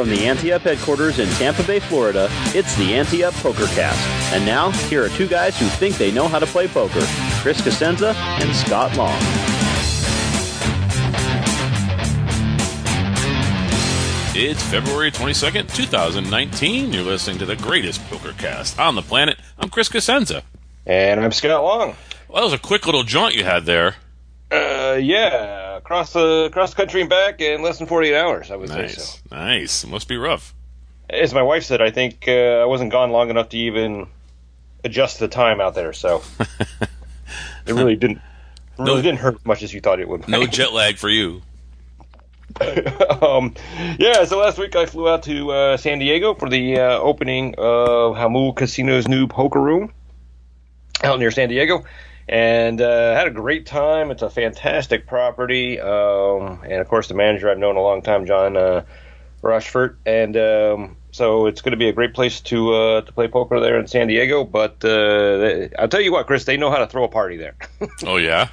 From the Ante Up headquarters in Tampa Bay, Florida, it's the Ante Up PokerCast. And now, here are two guys who think they know how to play poker Chris Cosenza and Scott Long. It's February 22nd, 2019. You're listening to the greatest poker cast on the planet. I'm Chris Cosenza. And I'm Scott Long. Well, that was a quick little jaunt you had there. Uh, yeah, across the across the country and back in less than 48 hours, I would Nice. say so. Nice. Must be rough. As my wife said, I think uh, I wasn't gone long enough to even adjust the time out there, so it really didn't it really No- didn't hurt as much as you thought it would. No jet lag for you. um, yeah, so last week I flew out to uh, San Diego for the uh, opening of Jamul Casino's new poker room out near San Diego, and uh, had a great time. It's a fantastic property, um, and of course the manager I've known a long time, John uh, Rushford, and um, so it's going to be a great place to uh, to play poker there in San Diego. But uh, they- I'll tell you what, Chris, they know how to throw a party there. Oh, yeah?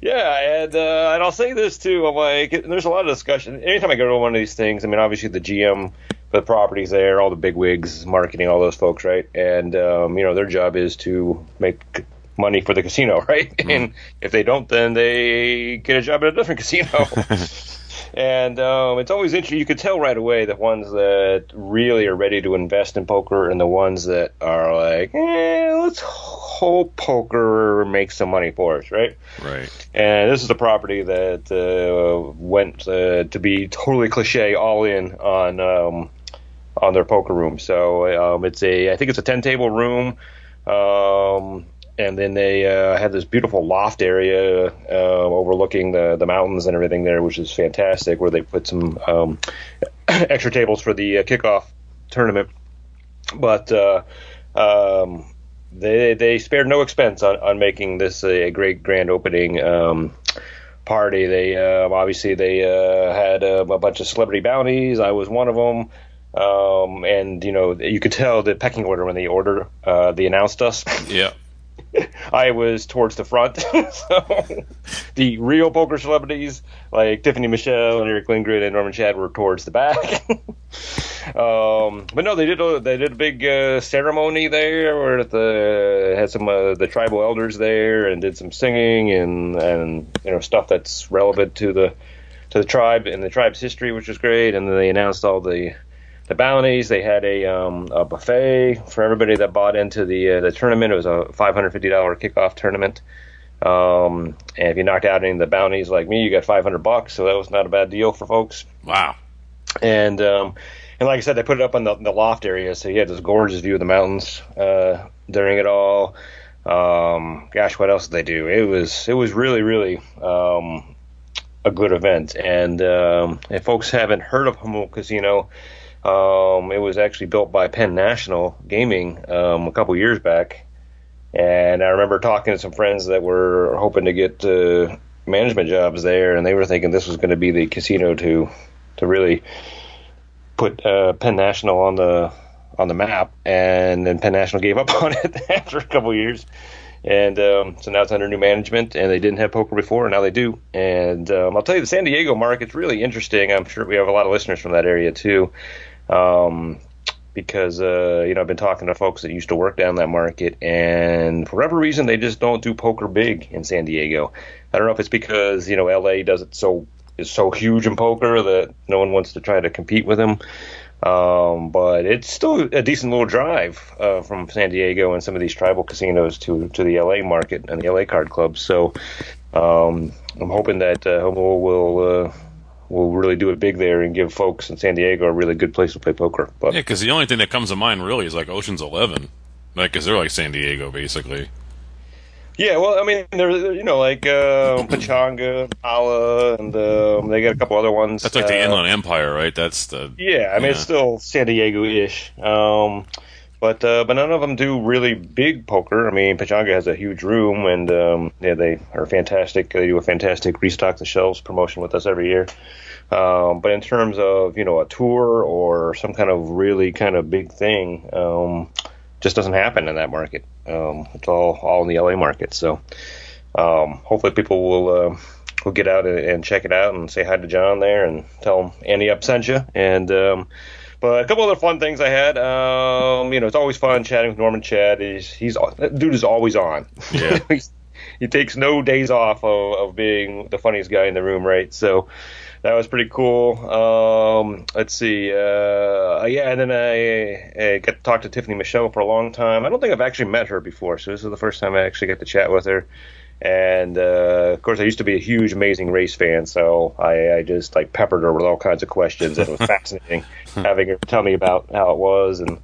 Yeah, and uh, and I'll say this too. I'm like, there's a lot of discussion. Anytime I go to one of these things, I mean, obviously the GM for the properties there, all the big wigs, marketing, all those folks, right? And um, you know, their job is to make money for the casino, right? And if they don't, then they get a job at a different casino. and um, it's always interesting. You could tell right away the ones that really are ready to invest in poker, and the ones that are like, eh, let's hope poker makes some money for us, right? Right. And this is a property that uh, went uh, to be totally cliche, all in on um, on their poker room. So um, it's a, I think it's a ten table room, um, and then they uh, have this beautiful loft area uh, overlooking the the mountains and everything there, which is fantastic. Where they put some um, extra tables for the uh, kickoff tournament, but. Uh, um, they they spared no expense on, on making this a great grand opening um, party. They uh, obviously they uh, had uh, a bunch of celebrity bounties. I was one of them. Um, and you know you could tell the pecking order when they ordered uh, they announced us. Yeah. I was towards the front. so the real poker celebrities like Tiffany Michelle and Erick Lindgren and Norman Chad were towards the back. um, but no, they did a, they did a big uh, ceremony there where the had some uh, the tribal elders there and did some singing and and you know stuff that's relevant to the to the tribe and the tribe's history, which was great. And then they announced all the the bounties. They had a, um, a buffet for everybody that bought into the uh, the tournament. It was a five hundred fifty dollar kickoff tournament. Um, and if you knocked out any of the bounties like me, you got five hundred bucks. So that was not a bad deal for folks. Wow. And um, and like I said, they put it up on the, the loft area, so you had this gorgeous view of the mountains uh, during it all. Um, gosh, what else did they do? It was it was really really um, a good event. And um, if folks haven't heard of Jamul Casino, um, it was actually built by Penn National Gaming um, a couple years back. And I remember talking to some friends that were hoping to get uh, management jobs there, and they were thinking this was going to be the casino to to really put uh, Penn National on the on the map. And then Penn National gave up on it after a couple years. And um, so now it's under new management, and they didn't have poker before, and now they do. And um, I'll tell you, the San Diego market's really interesting. I'm sure we have a lot of listeners from that area too, um, because uh, you know I've been talking to folks that used to work down that market, and for whatever reason, they just don't do poker big in San Diego. I don't know if it's because you know LA does it so is so huge in poker that no one wants to try to compete with them. Um, but it's still a decent little drive uh, from San Diego and some of these tribal casinos to to the LA market and the LA card clubs. So um, I'm hoping that uh, Jamul will will really do it big there and give folks in San Diego a really good place to play poker. But Yeah, because the only thing that comes to mind really is like Ocean's Eleven. Like, cause they're like San Diego, basically. Yeah, well, I mean, there's you know like uh, Pechanga, Pala, and um, they got a couple other ones. That's like the uh, Inland Empire, right? That's the Yeah, I mean it's still San Diego-ish, um, but uh, but none of them do really big poker. I mean, Pechanga has a huge room, and um, yeah, they are fantastic. They do a fantastic restock the shelves promotion with us every year. Um, but in terms of you know a tour or some kind of really kind of big thing, um, just doesn't happen in that market. Um, it's all all in the LA market. So um, hopefully people will uh, will get out and, check it out and say hi to John there and tell him Ante Up sent you. And um, but a couple other fun things I had. Um, you know, it's always fun chatting with Norman. Chad he's he's that dude is always on. Yeah. He takes no days off of, of being the funniest guy in the room, right? So that was pretty cool. Um, let's see. Uh, yeah, and then I, I got to talk to Tiffany Michelle for a long time. I don't think I've actually met her before, so this is the first time I actually got to chat with her. And uh, of course, I used to be a huge Amazing Race fan, so I, I just like peppered her with all kinds of questions, and it was fascinating having her tell me about how it was. And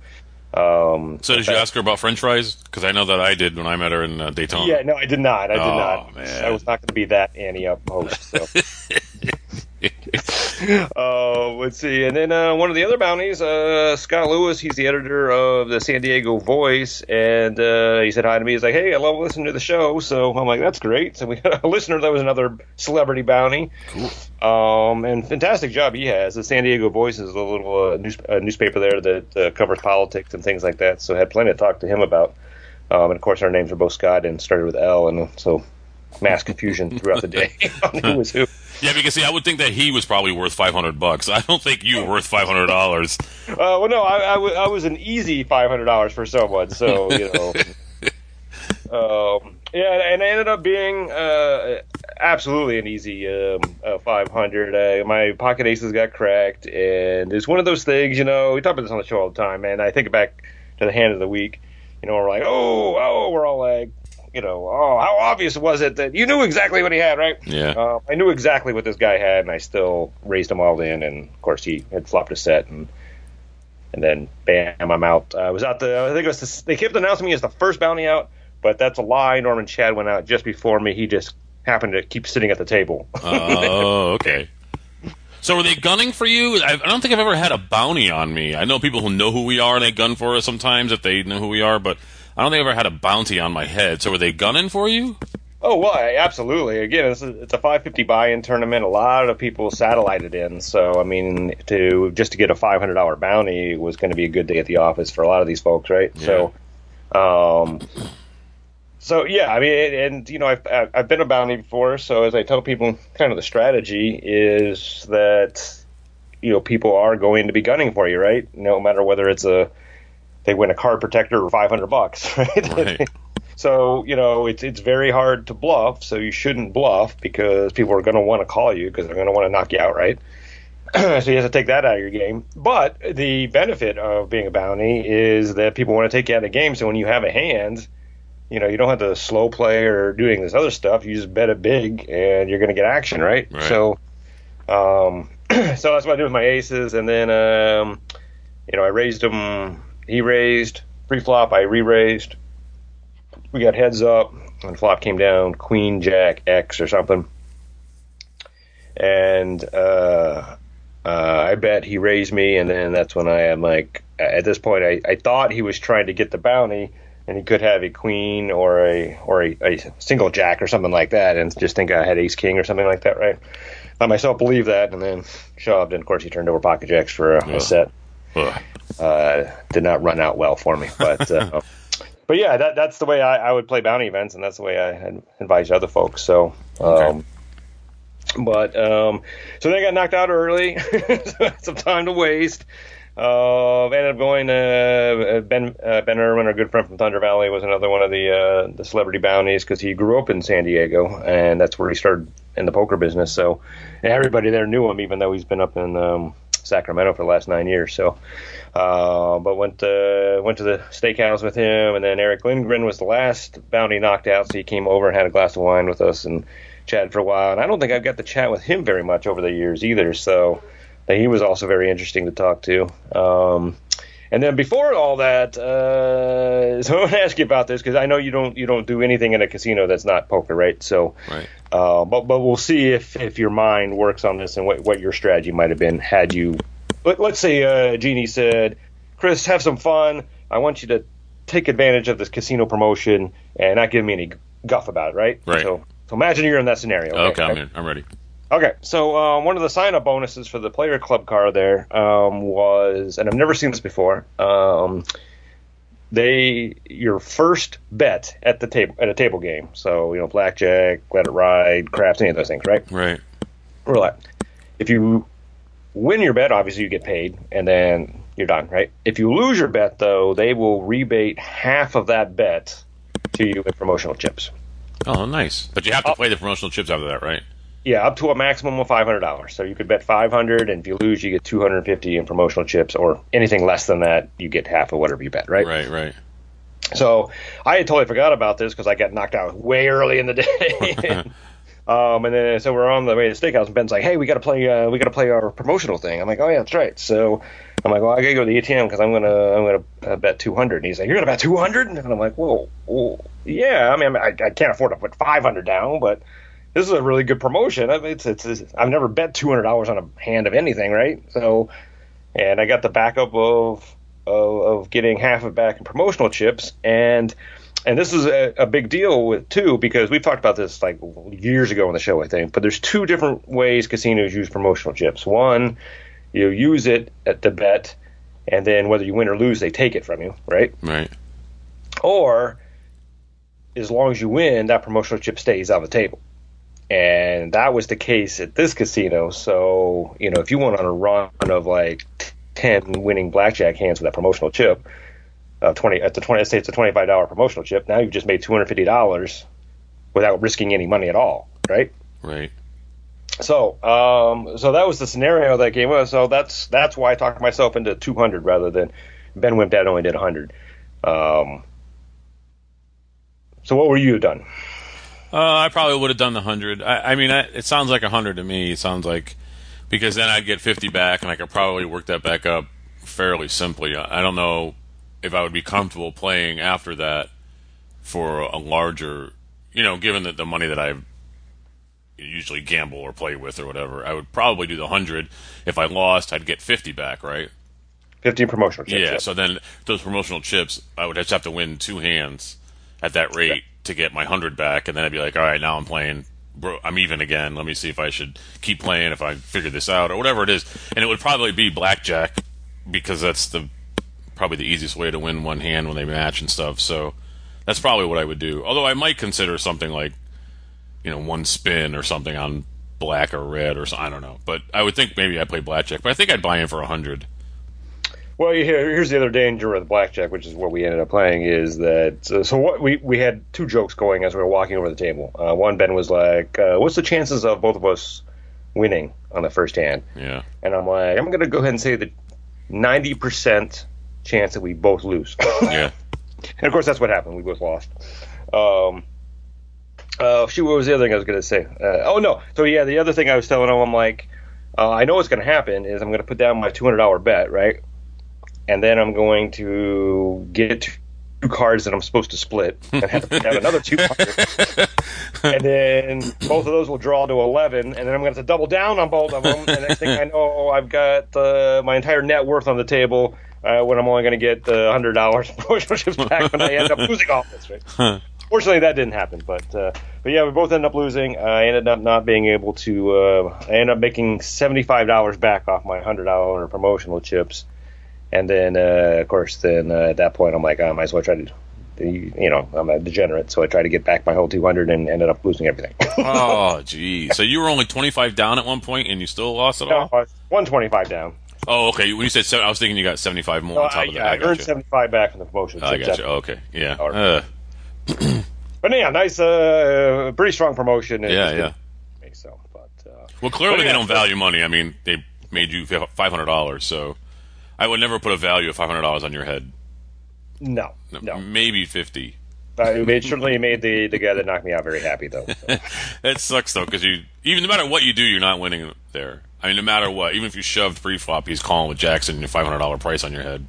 um, So did you ask her about French fries? Because I know that I did when I met her in uh, Daytona. Yeah, no, I did not. I did Oh, not. man. I was not going to be that Ante Up host. So. uh, let's see, and then uh, one of the other bounties, uh, Scott Lewis. He's the editor of the San Diego Voice, and uh, he said hi to me. He's like, "Hey, I love listening to the show." So I'm like, "That's great." So we got a listener that was another celebrity bounty. Cool. Um, and fantastic job he has. The San Diego Voice is a little uh, news, newspaper there that uh, covers politics and things like that. So I had plenty to talk to him about. Um, and of course, our names are both Scott and started with L, and so mass confusion throughout the day on who was who. Yeah, because see, I would think that he was probably worth five hundred bucks. I don't think you were worth five hundred dollars. Uh, well, no, I, I, w- I was an easy five hundred dollars for someone, so you know. um, yeah, and I ended up being uh, absolutely an easy um, uh, five hundred. Uh, my pocket aces got cracked, and it's one of those things. You know, we talk about this on the show all the time, and I think back to the hand of the week. You know, we're like, oh, oh, we're all like, you know, oh, how obvious was it that you knew exactly what he had, right? Yeah. Uh, I knew exactly what this guy had, and I still raised him all in. And of course, he had flopped a set, and and then bam, I'm out. I was out the. I think it was. The, they kept announcing me as the first bounty out, but that's a lie. Norman Chad went out just before me. He just happened to keep sitting at the table. Oh, okay. So were they gunning for you? I, I don't think I've ever had a bounty on me. I know people who know who we are and they gun for us sometimes if they know who we are, but I don't think I've ever had a bounty on my head. So were they gunning for you? Oh well, I- absolutely. Again, it's a, it's a 550 buy-in tournament. A lot of people satellited in, so I mean, to just to get a $500 bounty was going to be a good day at the office for a lot of these folks, right? So, um, so yeah, I mean, and, you know, I've I've I've been a bounty before, so as I tell people, kind of the strategy is that you know people are going to be gunning for you, right? No matter whether it's a they win a card protector for 500 bucks, right? Right. So you know it's it's very hard to bluff. So you shouldn't bluff because people are going to want to call you because they're going to want to knock you out, right? so you have to take that out of your game. But the benefit of being a bounty is that people want to take you out of the game. So when you have a hand, you know you don't have to slow play or doing this other stuff. You just bet it big and you're going to get action, right? Right. So, um, so that's what I did with my aces, and then um, you know I raised him. He raised pre-flop. I re-raised we got heads up and flop came down queen jack x or something and uh uh, I bet he raised me, and then that's when I am like, at this point, I, I thought he was trying to get the bounty, and he could have a queen or a or a, a single jack or something like that, and just think I had ace king or something like that, right? I myself believed that, and then shoved, and of course he turned over pocket jacks for a, Yeah. a set Ugh. Uh, did not run out well for me. But uh, but yeah, that, that's the way I, I would play bounty events, and that's the way I advise other folks. So. Um, Okay. But um, so then I got knocked out early, so some time to waste. Uh, ended up going to uh, Ben uh, Ben Irwin, our good friend from Thunder Valley, was another one of the uh, the celebrity bounties because he grew up in San Diego, and that's where he started in the poker business. So and everybody there knew him, even though he's been up in um, Sacramento for the last nine years. So, uh, but went to, went to the steakhouse with him, and then Erick Lindgren was the last bounty knocked out, so he came over and had a glass of wine with us and chatted for a while. And I don't think I've got to chat with him very much over the years either. So he was also very interesting to talk to. Um, And then before all that, uh, so I want to ask you about this because I know you don't you don't do anything in a casino that's not poker, right? So, Right. uh, but but we'll see if if your mind works on this and what what your strategy might have been had you. Let, let's say uh, Jeannie said, "Chris, have some fun. I want you to take advantage of this casino promotion and not give me any guff about it, right?" Right. So, so imagine you're in that scenario. Okay, right? I'm in. I'm ready. Okay, so um, one of the sign-up bonuses for the player club car there um, was, and I've never seen this before. Um, they your first bet at the table at a table game. So you know, blackjack, let it ride, craps, any of those things, right? Right. Roulette. If you win your bet, obviously you get paid, and then you're done, right? If you lose your bet, though, they will rebate half of that bet to you in promotional chips. Oh, nice. But you have to oh. play the promotional chips after that, right? Yeah, up to a maximum of five hundred dollars. So you could bet five hundred, and if you lose, you get two hundred and fifty in promotional chips, or anything less than that, you get half of whatever you bet, right? Right. Right. So I had totally forgot about this because I got knocked out way early in the day. um, and then so we're on the way to the steakhouse, and Ben's like, "Hey, we got to play. Uh, we got to play our promotional thing." I'm like, "Oh yeah, that's right." So I'm like, "Well, I gotta go to the ATM because I'm gonna I'm gonna uh, bet 200." And he's like, "You're gonna bet 200?" And I'm like, "Well, yeah. I mean, I, I can't afford to put 500 down, but." This is a really good promotion. I mean, it's, it's, it's I've never bet two hundred dollars on a hand of anything, right? So, and I got the backup of of, of getting half of it back in promotional chips and and this is a, a big deal with too because we've talked about this like years ago on the show I think but there's two different ways casinos use promotional chips. One you use it at the bet and then whether you win or lose they take it from you right? Right. or as long as you win that promotional chip stays on the table. And that was the case at this casino. So you know if you went on a run of like 10 winning blackjack hands with that promotional chip uh, 20 at the 20 let's say it's a $25 promotional chip now you've just made $250 without risking any money at all right Right. so um so that was the scenario that came up so that's that's why I talked myself into 200 rather than Ben Wimpdad only did 100 um so what were you done Uh, I probably would have done the hundred. I, I mean, I, it sounds like a hundred to me. It sounds like because then I'd get fifty back, and I could probably work that back up fairly simply. I, I don't know if I would be comfortable playing after that for a larger, you know, given that the money that I usually gamble or play with or whatever. I would probably do the hundred. If I lost, I'd get fifty back, right? 15 promotional chips Yeah, so then those promotional chips, I would just have to win two hands at that rate to get my hundred back, and then I'd be like, all right, now I'm playing. Bro, I'm even again. Let me see if I should keep playing if I figure this out or whatever it is. And it would probably be blackjack because that's the probably the easiest way to win one hand when they match and stuff. So that's probably what I would do. Although I might consider something like you know one spin or something on black or red or something. I don't know, but I would think maybe I play blackjack. But I think I'd buy in for a hundred. Well, here, here's the other danger with blackjack, which is what we ended up playing, is that so, so what we we had two jokes going as we were walking over the table. Uh, one, Ben was like, uh, "What's the chances of both of us winning on the first hand?" Yeah. And I'm like, "I'm going to go ahead and say that 90 percent chance that we both lose." Yeah. and of course, that's what happened. We both lost. Um, uh, shoot, what was the other thing I was going to say? Uh, oh no, so yeah, the other thing I was telling him, I'm like, uh, I know what's going to happen is I'm going to put down my $200 bet, right? And then I'm going to get two cards that I'm supposed to split and have down another 200. and then both of those will draw to 11, and then I'm going to have to double down on both of them. And next thing I know, I've got uh, my entire net worth on the table uh, when I'm only going to get uh, $100 promotional chips back when I end up losing all this, right? Fortunately, that didn't happen, but uh, but yeah, we both ended up losing. I ended up not being able to. Uh, I ended up making seventy five dollars back off my hundred dollar promotional chips, and then uh, of course, then uh, at that point, I'm like, I might as well try to. You know, I'm a degenerate, so I tried to get back my whole 200 and ended up losing everything. Oh, gee. So you were only 25 down at one point and you still lost it all? 125 down. Oh, okay. When you said seven, I was thinking you got 75 more on Uh, top of that. yeah, I, I earned you. 75 back from the promotion. I got you. Okay. Yeah. Uh, But yeah, nice, uh, pretty strong promotion. Yeah, yeah. me, So, but uh, Well, clearly But they don't value money. I mean, they made you $500, so I would never put a value of $500 on your head. no, no. Maybe 50 Uh, it made, certainly made the, the guy that knocked me out very happy, though. So. That sucks though, because you even no matter what you do, you're not winning there. I mean, no matter what, even if you shoved pre-flop, he's calling with Jackson and your five hundred dollar price on your head.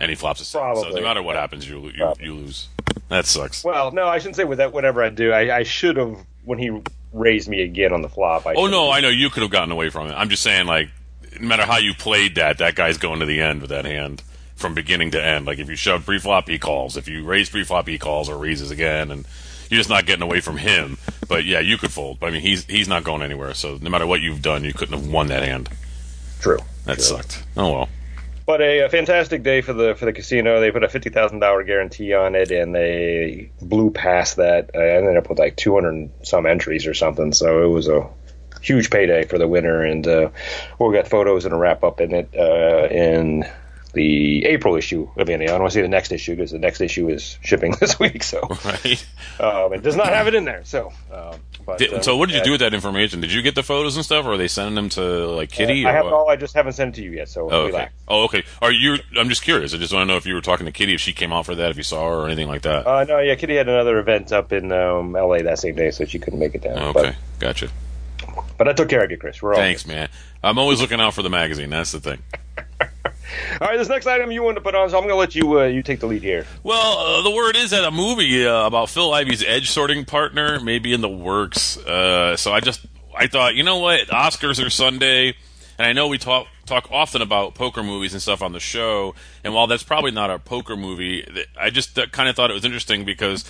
and he flops a seven. So no matter what happens, you you, you lose. That sucks. Well, no, I shouldn't say with that. Whatever I do, I, I should have when he raised me again on the flop. I Oh no, I know you could have gotten away from it. I'm just saying, like, no matter how you played that, that guy's going to the end with that hand from beginning to end. Like, if you shove pre-flop, he calls. If you raise pre-flop, he calls or raises again, and you're just not getting away from him. But yeah, you could fold. But I mean, he's he's not going anywhere. So no matter what you've done, you couldn't have won that hand. true. That True. sucked. Oh well. But a, a fantastic day for the for the casino. They put a fifty thousand dollar guarantee on it, and they blew past that. I ended up with like two hundred some entries or something. So it was a huge payday for the winner. And uh, we'll get photos and a wrap up in it uh, in the April issue of Ante Up. I don't want to see the next issue because the next issue is shipping this week. So Right. um, it does not have it in there. So, um, but, Did- uh, so what did you do with that information? Did you get the photos and stuff, or are they sending them to like Kitty? I or have what? all. I just haven't sent it to you yet. So Oh, okay. relax. Oh, okay. Are you? I'm just curious. I just want to know if you were talking to Kitty, if she came out for that, if you saw her or anything like that. Uh, no, yeah, Kitty had another event up in um, L.A. that same day, so she couldn't make it down. okay, gotcha. But, but I took care of you, Chris. We're all Thanks, man. I'm always looking out for the magazine. That's the thing. All right, this next item you wanted to put on, so I'm going to let you uh, you take the lead here. Well, uh, the word is that a movie uh, about Phil Ivey's edge sorting partner may be in the works. Uh, so I just I thought, you know what, Oscars are Sunday, and I know we talk talk often about poker movies and stuff on the show. And while that's probably not a poker movie, I just uh, kind of thought it was interesting because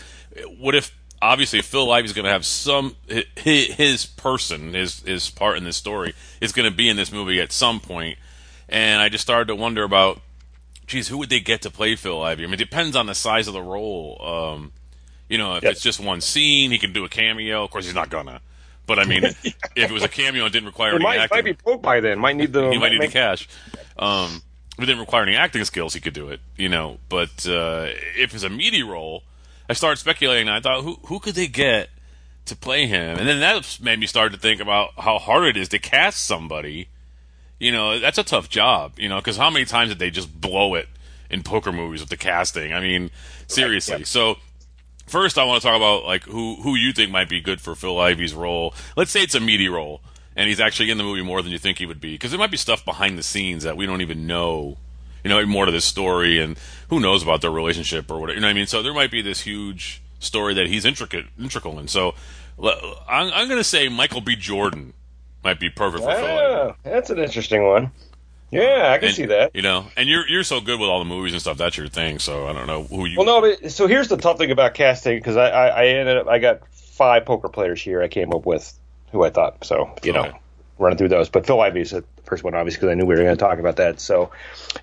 what if obviously Phil Ivey's going to have some hi- hi- his person, his his part in this story is going to be in this movie at some point, and I just started to wonder about geez, who would they get to play Phil Ivey? I mean, it depends on the size of the role. Um, you know, if it's just one scene, he can do a cameo. Of course, he's not gonna. But I mean, if it was a cameo and didn't require It any might, acting, might be broke by then. Might need the. he might need the cash. Um, if it didn't require any acting skills, he could do it. You know, but uh, if it's a meaty role, I started speculating. And I thought, who who could they get to play him? And then that made me start to think about how hard it is to cast somebody. You know, that's a tough job. You know, because how many times did they just blow it in poker movies with the casting? I mean, seriously. yeah. So first I want to talk about like who who you think might be good for Phil Ivey's role. Let's say it's a meaty role and he's actually in the movie more than you think he would be because there might be stuff behind the scenes that we don't even know. You know, more to this story and who knows about their relationship or whatever. You know what I mean? So there might be this huge story that he's intricate integral in. So I'm, I'm going to say Michael B. Jordan might be perfect for Phil Ivey. Ah, that's an interesting one. Yeah, I can And, see that. You know, and you're you're so good with all the movies and stuff. That's your thing. So I don't know who you. Well, no, but so here's the tough thing about casting because I, I, I ended up I got five poker players here. I came up with who I thought. So you Okay. know, running through those. But Phil Ivey's the first one, obviously, because I knew we were going to talk about that. So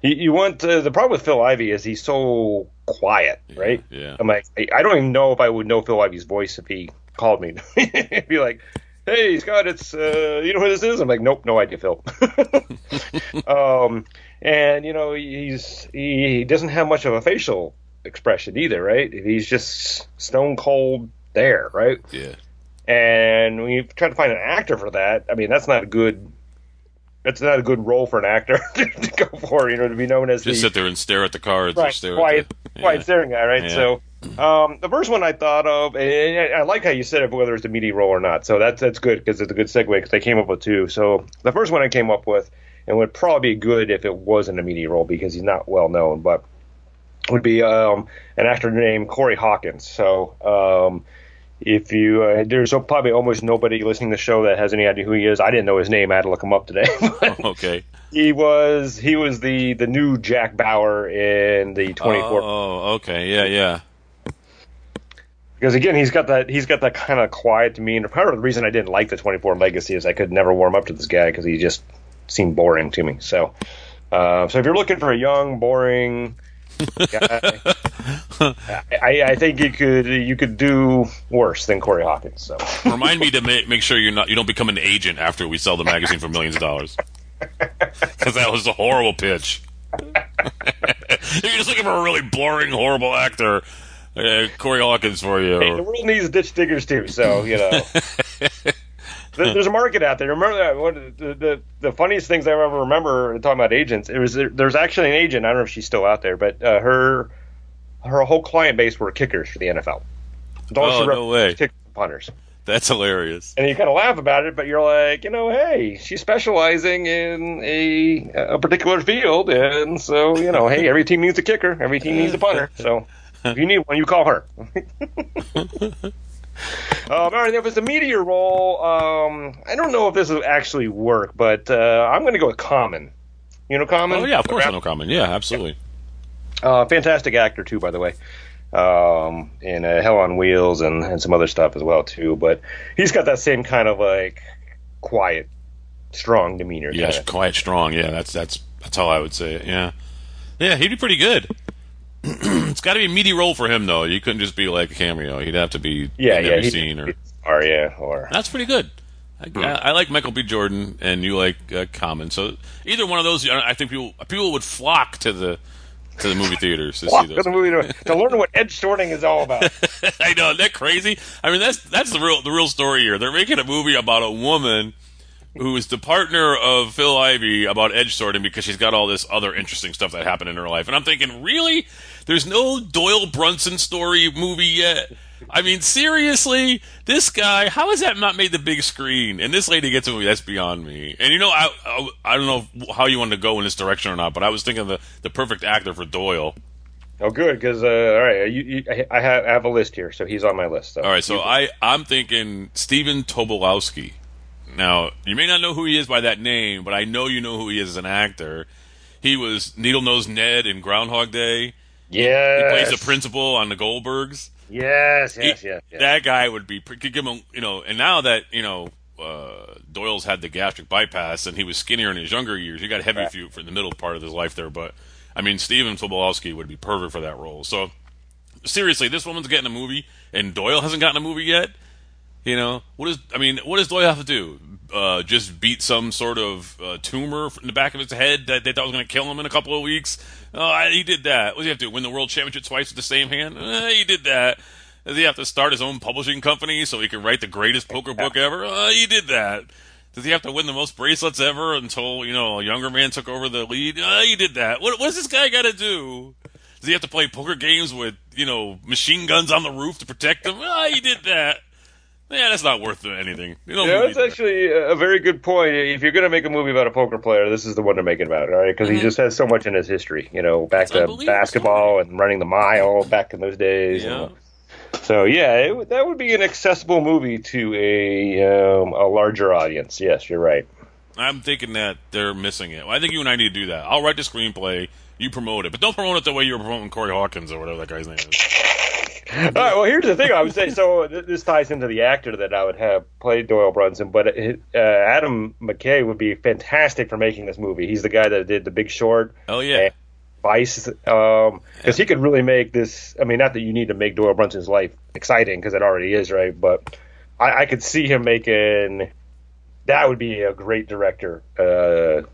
you, you want uh, the problem with Phil Ivey is he's so quiet, right? yeah. I'm like, I I don't even know if I would know Phil Ivey's voice if he called me. Be like. Hey Scott, it's uh, you know who this is? I'm like, nope, no idea, Phil. um, and you know he's he, he doesn't have much of a facial expression either, right? He's just stone cold there, right? Yeah. And when you try to find an actor for that, I mean, that's not a good. That's not a good role for an actor to go for, you know, to be known as Just the sit there and stare at the cards. or right, stare quiet, at the, quiet yeah. staring guy, right? Yeah. So, um, the first one I thought of, and I like how you said it, whether it's a meaty role or not. So that's that's good because it's a good segue because I came up with two. So the first one I came up with, and would probably be good if it wasn't a meaty role because he's not well known, but would be um, an actor named Corey Hawkins. So. Um, if you uh, there's probably almost nobody listening to the show that has any idea who he is. I didn't know his name. I had to look him up today. But Okay. he was he was the the new Jack Bauer in the 24 Oh, okay. Yeah, yeah. because again he's got that he's got that kind of quiet demeanor. Part of the reason I didn't like the 24 Legacy is I could never warm up to this guy because he just seemed boring to me. So uh, so if you're looking for a young boring I, I think you could you could do worse than Corey Hawkins. So Remind me to make, make sure you're not you don't become an agent after we sell the magazine for millions of dollars. Because that was a horrible pitch. if you're just looking for a really boring, horrible actor, uh, Corey Hawkins for you. Hey, the world needs ditch diggers too. So you know, there's a market out there. Remember that? One the, the the funniest things I ever remember talking about agents. It was there's actually an agent. I don't know if she's still out there, but uh, her her whole client base were kickers for the NFL. Oh, no way. Kickers and punters. That's hilarious. And you kind of laugh about it, but you're like, you know, hey, she's specializing in a a particular field, and so you know, hey, every team needs a kicker, every team needs a punter. So if you need one, you call her. um, all right, if it's a meteor roll, um, I don't know if this will actually work, but uh, I'm going to go with Common. You know Common? Oh yeah, of course I know Common. Yeah, absolutely. Uh, fantastic actor too, by the way. Um, in uh, Hell on Wheels and, and some other stuff as well too. But he's got that same kind of like quiet, strong demeanor. Yeah, kinda. quiet, strong. Yeah, that's that's that's how I would say it. Yeah, yeah, he'd be pretty good. it's got to be a meaty role for him though. You couldn't just be like a cameo. He'd have to be yeah, in yeah, every scene or. or yeah, or That's pretty good. I, I, I like Michael B. Jordan, and you like uh, Common. So either one of those, I think people people would flock to the to the movie theaters to see Walk those. the movie to, to learn what edge sorting is all about. I know, isn't that crazy? I mean, that's that's the real the real story here. They're making a movie about a woman who is the partner of Phil Ivey about edge sorting because she's got all this other interesting stuff that happened in her life. And I'm thinking, really? There's no Doyle Brunson story movie yet. I mean, seriously, this guy, how has that not made the big screen? And this lady gets a movie, that's beyond me. And you know, I, I, I don't know how you want to go in this direction or not, but I was thinking of the, the perfect actor for Doyle. oh, good, because uh, all right, you, you, I I have, I have a list here, so he's on my list. So. All right, so I I'm thinking Stephen Tobolowski. Now you may not know who he is by that name, but I know you know who he is as an actor. He was Needle Nose Ned in Groundhog Day. Yes, He plays the principal on the Goldbergs. Yes, yes, He- yes, yes. That guy would be could give him you know. And now that you know uh, Doyle's had the gastric bypass and he was skinnier in his younger years, he got heavy Right. for, for the middle part of his life there. But I mean, Stephen Tobolowski would be perfect for that role. So seriously, this woman's getting a movie, and Doyle hasn't gotten a movie yet. You know what is? I mean, what does Doyle have to do? Uh, just beat some sort of uh, tumor in the back of his head that they thought was going to kill him in a couple of weeks. Oh, he did that. What does he have to do? Win the world championship twice with the same hand? Uh, he did that. Does he have to start his own publishing company so he can write the greatest poker book ever? Uh, he did that. Does he have to win the most bracelets ever until you know a younger man took over the lead? Uh, he did that. What does this guy got to do? Does he have to play poker games with you know machine guns on the roof to protect him? Uh, he did that. Yeah, that's not worth anything. You know, Yeah, that's actually a very good point. If you're going to make a movie about a poker player, this is the one to make it about, all right? Because he just has so much in his history. You know, back It's to unbelievable basketball and running the mile back in those days. Yeah. And, so yeah, it, that would be an accessible movie to a um, a larger audience. Yes, you're right. I'm thinking that they're missing it. I think you and I need to do that. I'll write the screenplay. You promote it, but don't promote it the way you were promoting Corey Hawkins or whatever that guy's name is. All right. Well, here's the thing. I would say so. th- This ties into the actor that I would have played Doyle Brunson, but it, uh, Adam McKay would be fantastic for making this movie. He's the guy that did The Big Short. Oh yeah, Vice, because he could really make this. I mean, not that you need to make Doyle Brunson's life exciting because it already is, right? But I, I could see him making. That would be a great director, uh,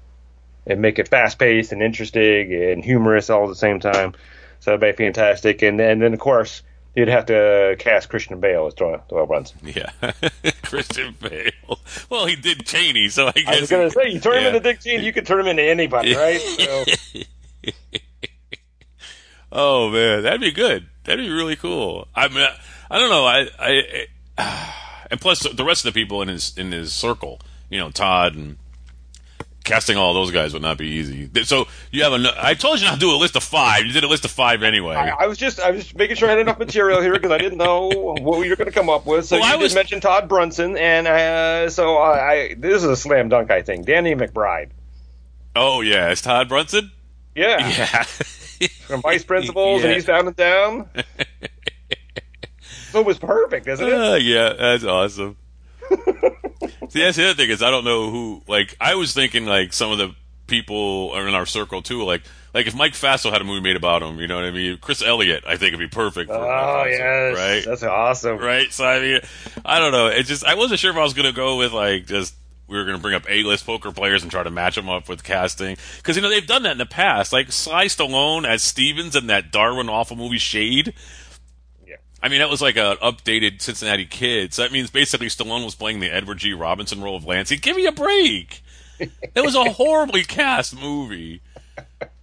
and make it fast paced and interesting and humorous all at the same time. So that'd be fantastic. And then, then of course, you'd have to uh, cast Christian Bale as Doyle, Doyle Brunson. yeah. Christian Bale. Well, he did Cheney, so I guess. I was gonna say, you turn yeah. him into Dick Cheney, you could turn him into anybody, right? So, Oh man, that'd be good. That'd be really cool. I mean, I, I don't know. I, I, and plus the rest of the people in his in his circle, you know, Todd and casting all those guys would not be easy. So you have a. I told you not to do a list of five. You did a list of five anyway. I, I was just I was just making sure I had enough material here because I didn't know what you were going to come up with. So Well, you I did was- mention Todd Brunson, and uh, so I, I this is a slam dunk. I think Danny McBride. oh yeah, it's Todd Brunson. Yeah, Yeah. from Vice Principals, Yeah. and he's down and down. so it was perfect, isn't it? Uh, yeah, that's awesome. See, that's the other thing is I don't know who. Like, I was thinking like some of the people are in our circle too. Like, like if Mike Fassel had a movie made about him, you know what I mean? Chris Elliott, I think would be perfect. For Oh Fassel, yes, right, that's awesome. right. So I mean, I don't know. It just I wasn't sure if I was gonna go with like just. We were going to bring up A-list poker players and try to match them up with casting because you know they've done that in the past. Like Sly Stallone as Stevens in that Darwin awful movie Shade. I mean, that was like an updated Cincinnati Kid. So that means basically Stallone was playing the Edward G. Robinson role of Lancey. Give me a break. It was a horribly cast movie.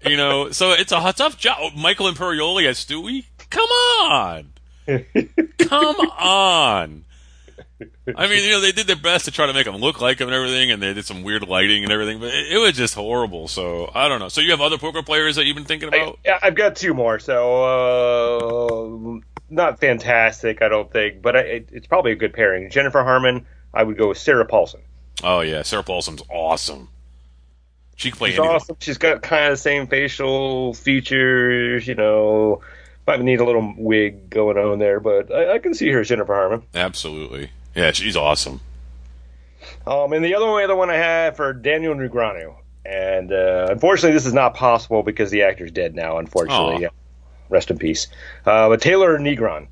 You know, so it's a tough job. Michael Imperioli as Stewie? Come on. Come on. I mean, you know, they did their best to try to make him look like him and everything, and they did some weird lighting and everything, but it, it was just horrible. So I don't know. So you have other poker players that you've been thinking about? yeah, I've got two more. So uh, not fantastic, I don't think, but I, it, it's probably a good pairing. Jennifer Harman, I would go with Sarah Paulson. Oh yeah, Sarah Paulson's awesome. She can play She's anything. awesome. She's got kind of the same facial features, you know. Might need a little wig going on there, but I, I can see her as Jennifer Harman. Absolutely. Yeah, she's awesome. Um, and the other one, other one I had for Daniel Negreanu, and uh, unfortunately, this is not possible because the actor's dead now. Unfortunately, Aw. Rest in peace. Uh, but Taylor Negron,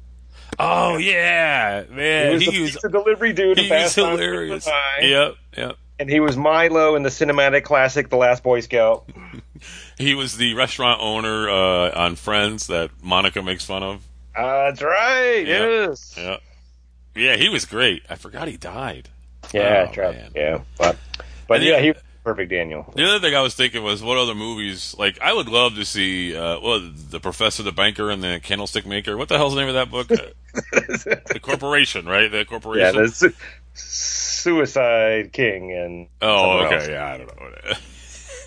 Oh yeah, man, he was he the was pizza delivery dude. he was Fast Times at hilarious. Yep, yep. and he was Milo in the cinematic classic, The Last Boy Scout. He was the restaurant owner uh, on Friends that Monica makes fun of. Uh, that's right. Yeah. Yes. Yeah, yeah, he was great. I forgot he died. Yeah, Oh, yeah. But, but And yeah, he perfect Daniel. The other thing I was thinking was, what other movies? Like, I would love to see, uh, well, the Professor, the Banker, and the Candlestick Maker. What the hell's the name of that book? The Corporation, right? The Corporation. Yeah, the su- Suicide King and oh, okay, else. yeah, I don't know.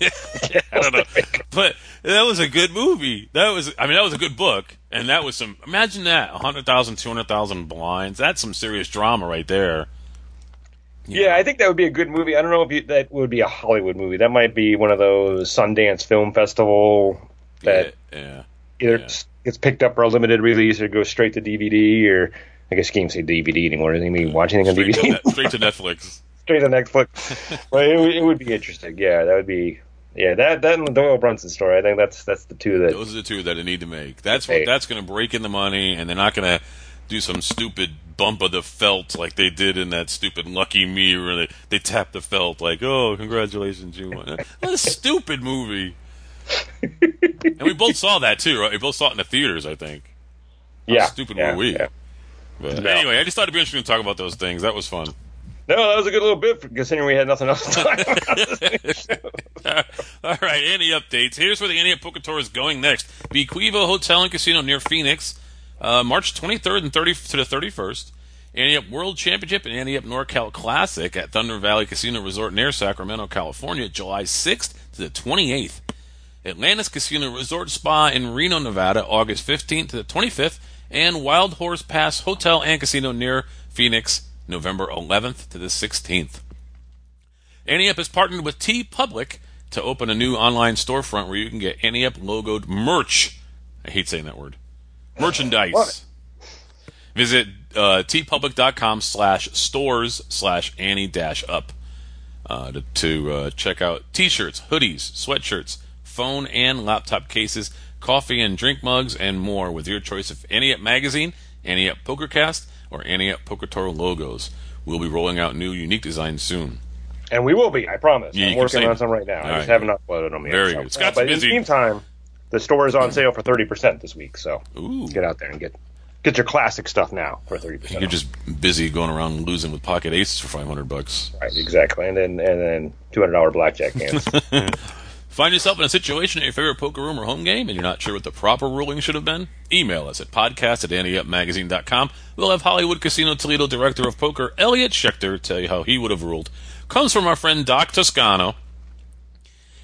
I don't know, but that was a good movie. That was, I mean, that was a good book, and that was some. Imagine that, 100,000, 200,000 blinds. That's some serious drama right there. Yeah, I think that would be a good movie. I don't know if you, that would be a Hollywood movie. That might be one of those Sundance Film Festival that yeah, yeah. either yeah. gets picked up for a limited release or goes straight to DVD or I guess you can't say DVD anymore. They mean watch anything on Straight to, DVD straight to Netflix. straight to Netflix. but it, would- it would be interesting. Yeah, that would be. Yeah, that that and the Doyle Brunson story. I think that's that's the two that. Those are the two that they need to make. That's what that's going to break in the money, and they're not going to do some stupid bump of the felt like they did in that stupid Lucky Me, where they they tap the felt like, "Oh, congratulations, you won." What a stupid movie. and we both saw that too, right? We both saw it in the theaters, I think. How yeah, stupid yeah, were we? yeah. But No. anyway, I just thought it'd be interesting to talk about those things. That was fun. No, that was a good little bit for, considering we had nothing else to talk about. All right, any updates? Here's where the Annie Poker is going next. Vee Quiva Hotel and Casino near Phoenix, uh, March 23rd and 30 to the 31st. Ante Up World Championship and Up NorCal Classic at Thunder Valley Casino Resort near Sacramento, California, July 6th to the 28th. Atlantis Casino Resort Spa in Reno, Nevada, August 15th to the 25th, and Wild Horse Pass Hotel and Casino near Phoenix, November 11th to the 16th. Ante Up has partnered with TeePublic to open a new online storefront where you can get Up logoed merch. I hate saying that word. Merchandise. Visit uh, teepublic.com slash stores slash ante dash up uh, to, to uh, check out t-shirts, hoodies, sweatshirts, phone and laptop cases, coffee and drink mugs, and more with your choice of Ante Up magazine, Ante Up Pokercast, or Ante Up Poker Tour logos. We'll be rolling out new unique designs soon. and we will be, I promise. Yeah, I'm working on some right now. All I just right, haven't uploaded them yet. Very so. good. Scott's but busy. in the meantime, the store is on sale for thirty percent this week. So Ooh. get out there and get get your classic stuff now for thirty percent. You're just busy going around losing with pocket aces for 500 bucks. right, exactly, and then and then two hundred dollar blackjack hands. Find yourself in a situation at your favorite poker room or home game and you're not sure what the proper ruling should have been? Email us at podcast at anteupmagazine.com. We'll have Hollywood Casino Toledo Director of Poker, Elliot Schechter, tell you how he would have ruled. Comes from our friend Doc Toscano.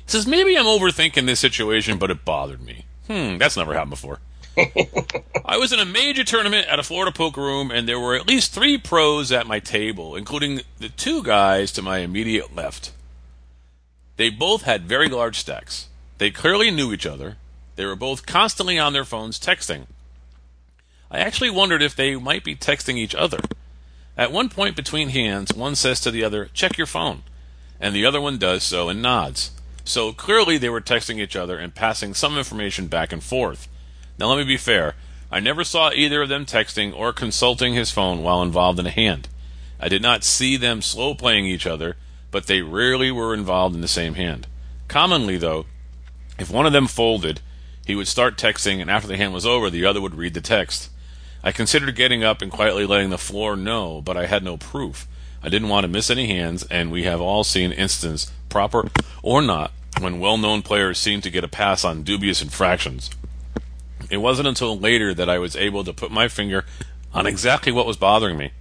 Says, maybe I'm overthinking this situation, but it bothered me. Hmm, that's never happened before. I was in a major tournament at a Florida poker room, and there were at least three pros at my table, including the two guys to my immediate left. They both had very large stacks. They clearly knew each other. They were both constantly on their phones texting. I actually wondered if they might be texting each other. At one point between hands, one says to the other, Check your phone. And the other one does so and nods. So clearly they were texting each other and passing some information back and forth. Now let me be fair. I never saw either of them texting or consulting his phone while involved in a hand. I did not see them slow playing each other, but they rarely were involved in the same hand. Commonly, though, if one of them folded, he would start texting, and after the hand was over, the other would read the text. I considered getting up and quietly letting the floor know, but I had no proof. I didn't want to miss any hands, and we have all seen instances, proper or not, when well known players seem to get a pass on dubious infractions. It wasn't until later that I was able to put my finger on exactly what was bothering me.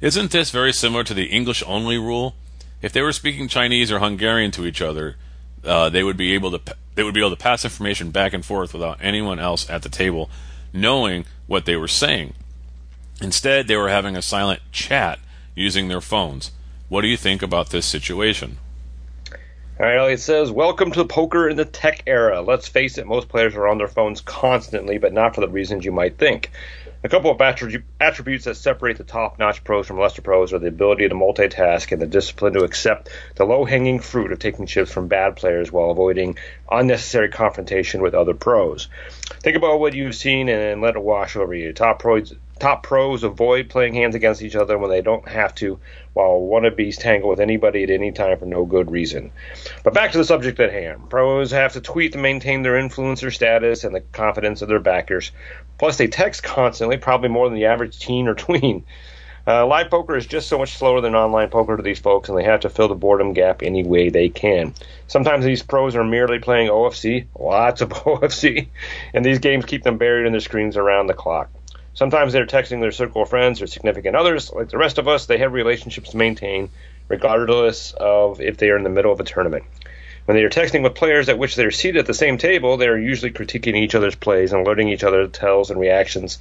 Isn't this very similar to the English only rule? If they were speaking Chinese or Hungarian to each other, uh, they would be able to they would be able to pass information back and forth without anyone else at the table knowing what they were saying. Instead, they were having a silent chat using their phones. What do you think about this situation? All right, Elliot says, Welcome to poker in the tech era. Let's face it, most players are on their phones constantly, but not for the reasons you might think. A couple of attributes that separate the top notch pros from lesser pros are the ability to multitask and the discipline to accept the low hanging fruit of taking chips from bad players while avoiding unnecessary confrontation with other pros. Think about what you've seen and let it wash over you. Top pros, top pros avoid playing hands against each other when they don't have to, while wannabes tangle with anybody at any time for no good reason. But back to the subject at hand. Pros have to tweet to maintain their influencer status and the confidence of their backers. Plus, they text constantly, probably more than the average teen or tween. Uh, live poker is just so much slower than online poker to these folks, and they have to fill the boredom gap any way they can. Sometimes these pros are merely playing OFC, lots of OFC, and these games keep them buried in their screens around the clock. Sometimes they're texting their circle of friends or significant others. Like the rest of us, they have relationships to maintain, regardless of if they are in the middle of a tournament. When they are texting with players at which they are seated at the same table, they are usually critiquing each other's plays and alerting each other to tells and reactions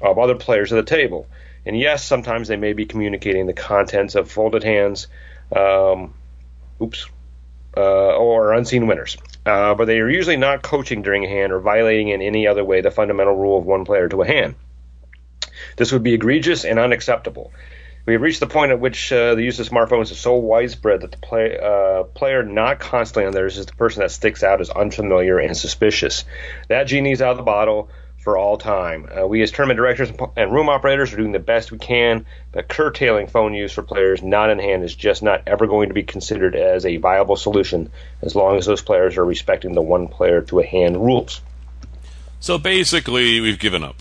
of other players at the table. And yes, sometimes they may be communicating the contents of folded hands, um, oops, uh, or unseen winners. Uh, but they are usually not coaching during a hand or violating in any other way the fundamental rule of one player to a hand. This would be egregious and unacceptable. We have reached the point at which uh, the use of smartphones is so widespread that the play, uh, player not constantly on theirs is the person that sticks out as unfamiliar and suspicious. That genie's out of the bottle for all time. Uh, we as tournament directors and room operators are doing the best we can, but curtailing phone use for players not in hand is just not ever going to be considered as a viable solution as long as those players are respecting the one player to a hand rules. So basically, we've given up.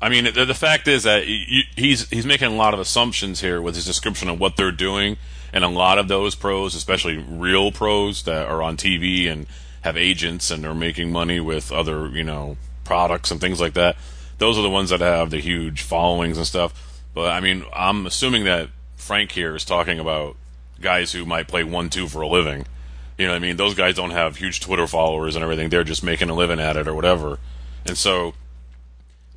I mean, the, the fact is that he, he's he's making a lot of assumptions here with his description of what they're doing, and a lot of those pros, especially real pros that are on TV and have agents and are making money with other, you know, products and things like that. Those are the ones that have the huge followings and stuff. But I mean, I'm assuming that Frank here is talking about guys who might play one two for a living. You know I mean? Those guys don't have huge Twitter followers and everything. They're just making a living at it or whatever. And so,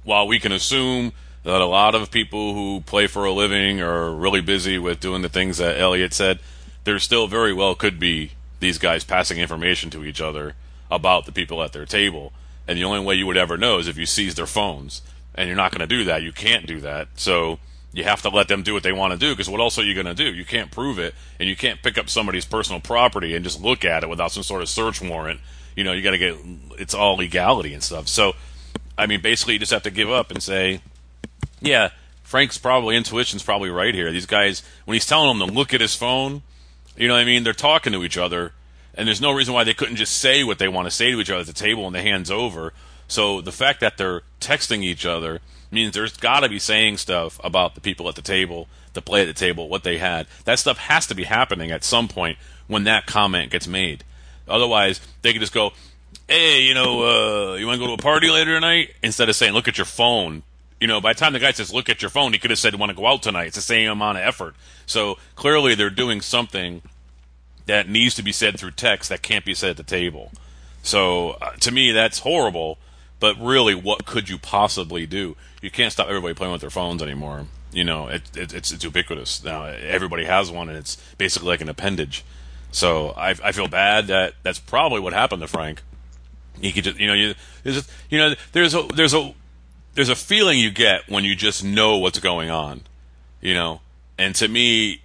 while we can assume that a lot of people who play for a living are really busy with doing the things that Elliot said, there still very well could be these guys passing information to each other about the people at their table. And the only way you would ever know is if you seize their phones. And you're not going to do that. You can't do that. So you have to let them do what they want to do because what else are you going to do? You can't prove it and you can't pick up somebody's personal property and just look at it without some sort of search warrant. You know, you got to get it's all legality and stuff. So, I mean, basically, you just have to give up and say, yeah, Frank's probably intuition's probably right here. These guys, when he's telling them to look at his phone, you know what I mean? They're talking to each other and there's no reason why they couldn't just say what they want to say to each other at the table when the hand's over. So the fact that they're texting each other means there's got to be saying stuff about the people at the table, the play at the table, what they had. That stuff has to be happening at some point when that comment gets made. Otherwise, they could just go, "Hey, you know, uh, you want to go to a party later tonight?" Instead of saying, "Look at your phone." You know, by the time the guy says, "Look at your phone," he could have said, "Want to go out tonight?" It's the same amount of effort. So clearly, they're doing something that needs to be said through text that can't be said at the table. So uh, to me, that's horrible. But really, what could you possibly do? You can't stop everybody playing with their phones anymore. You know, it, it, it's it's ubiquitous now. Everybody has one, and it's basically like an appendage. So I, I feel bad that that's probably what happened to Frank. He could just, you know, you there's a, you know there's a there's a there's a feeling you get when you just know what's going on, you know. And to me,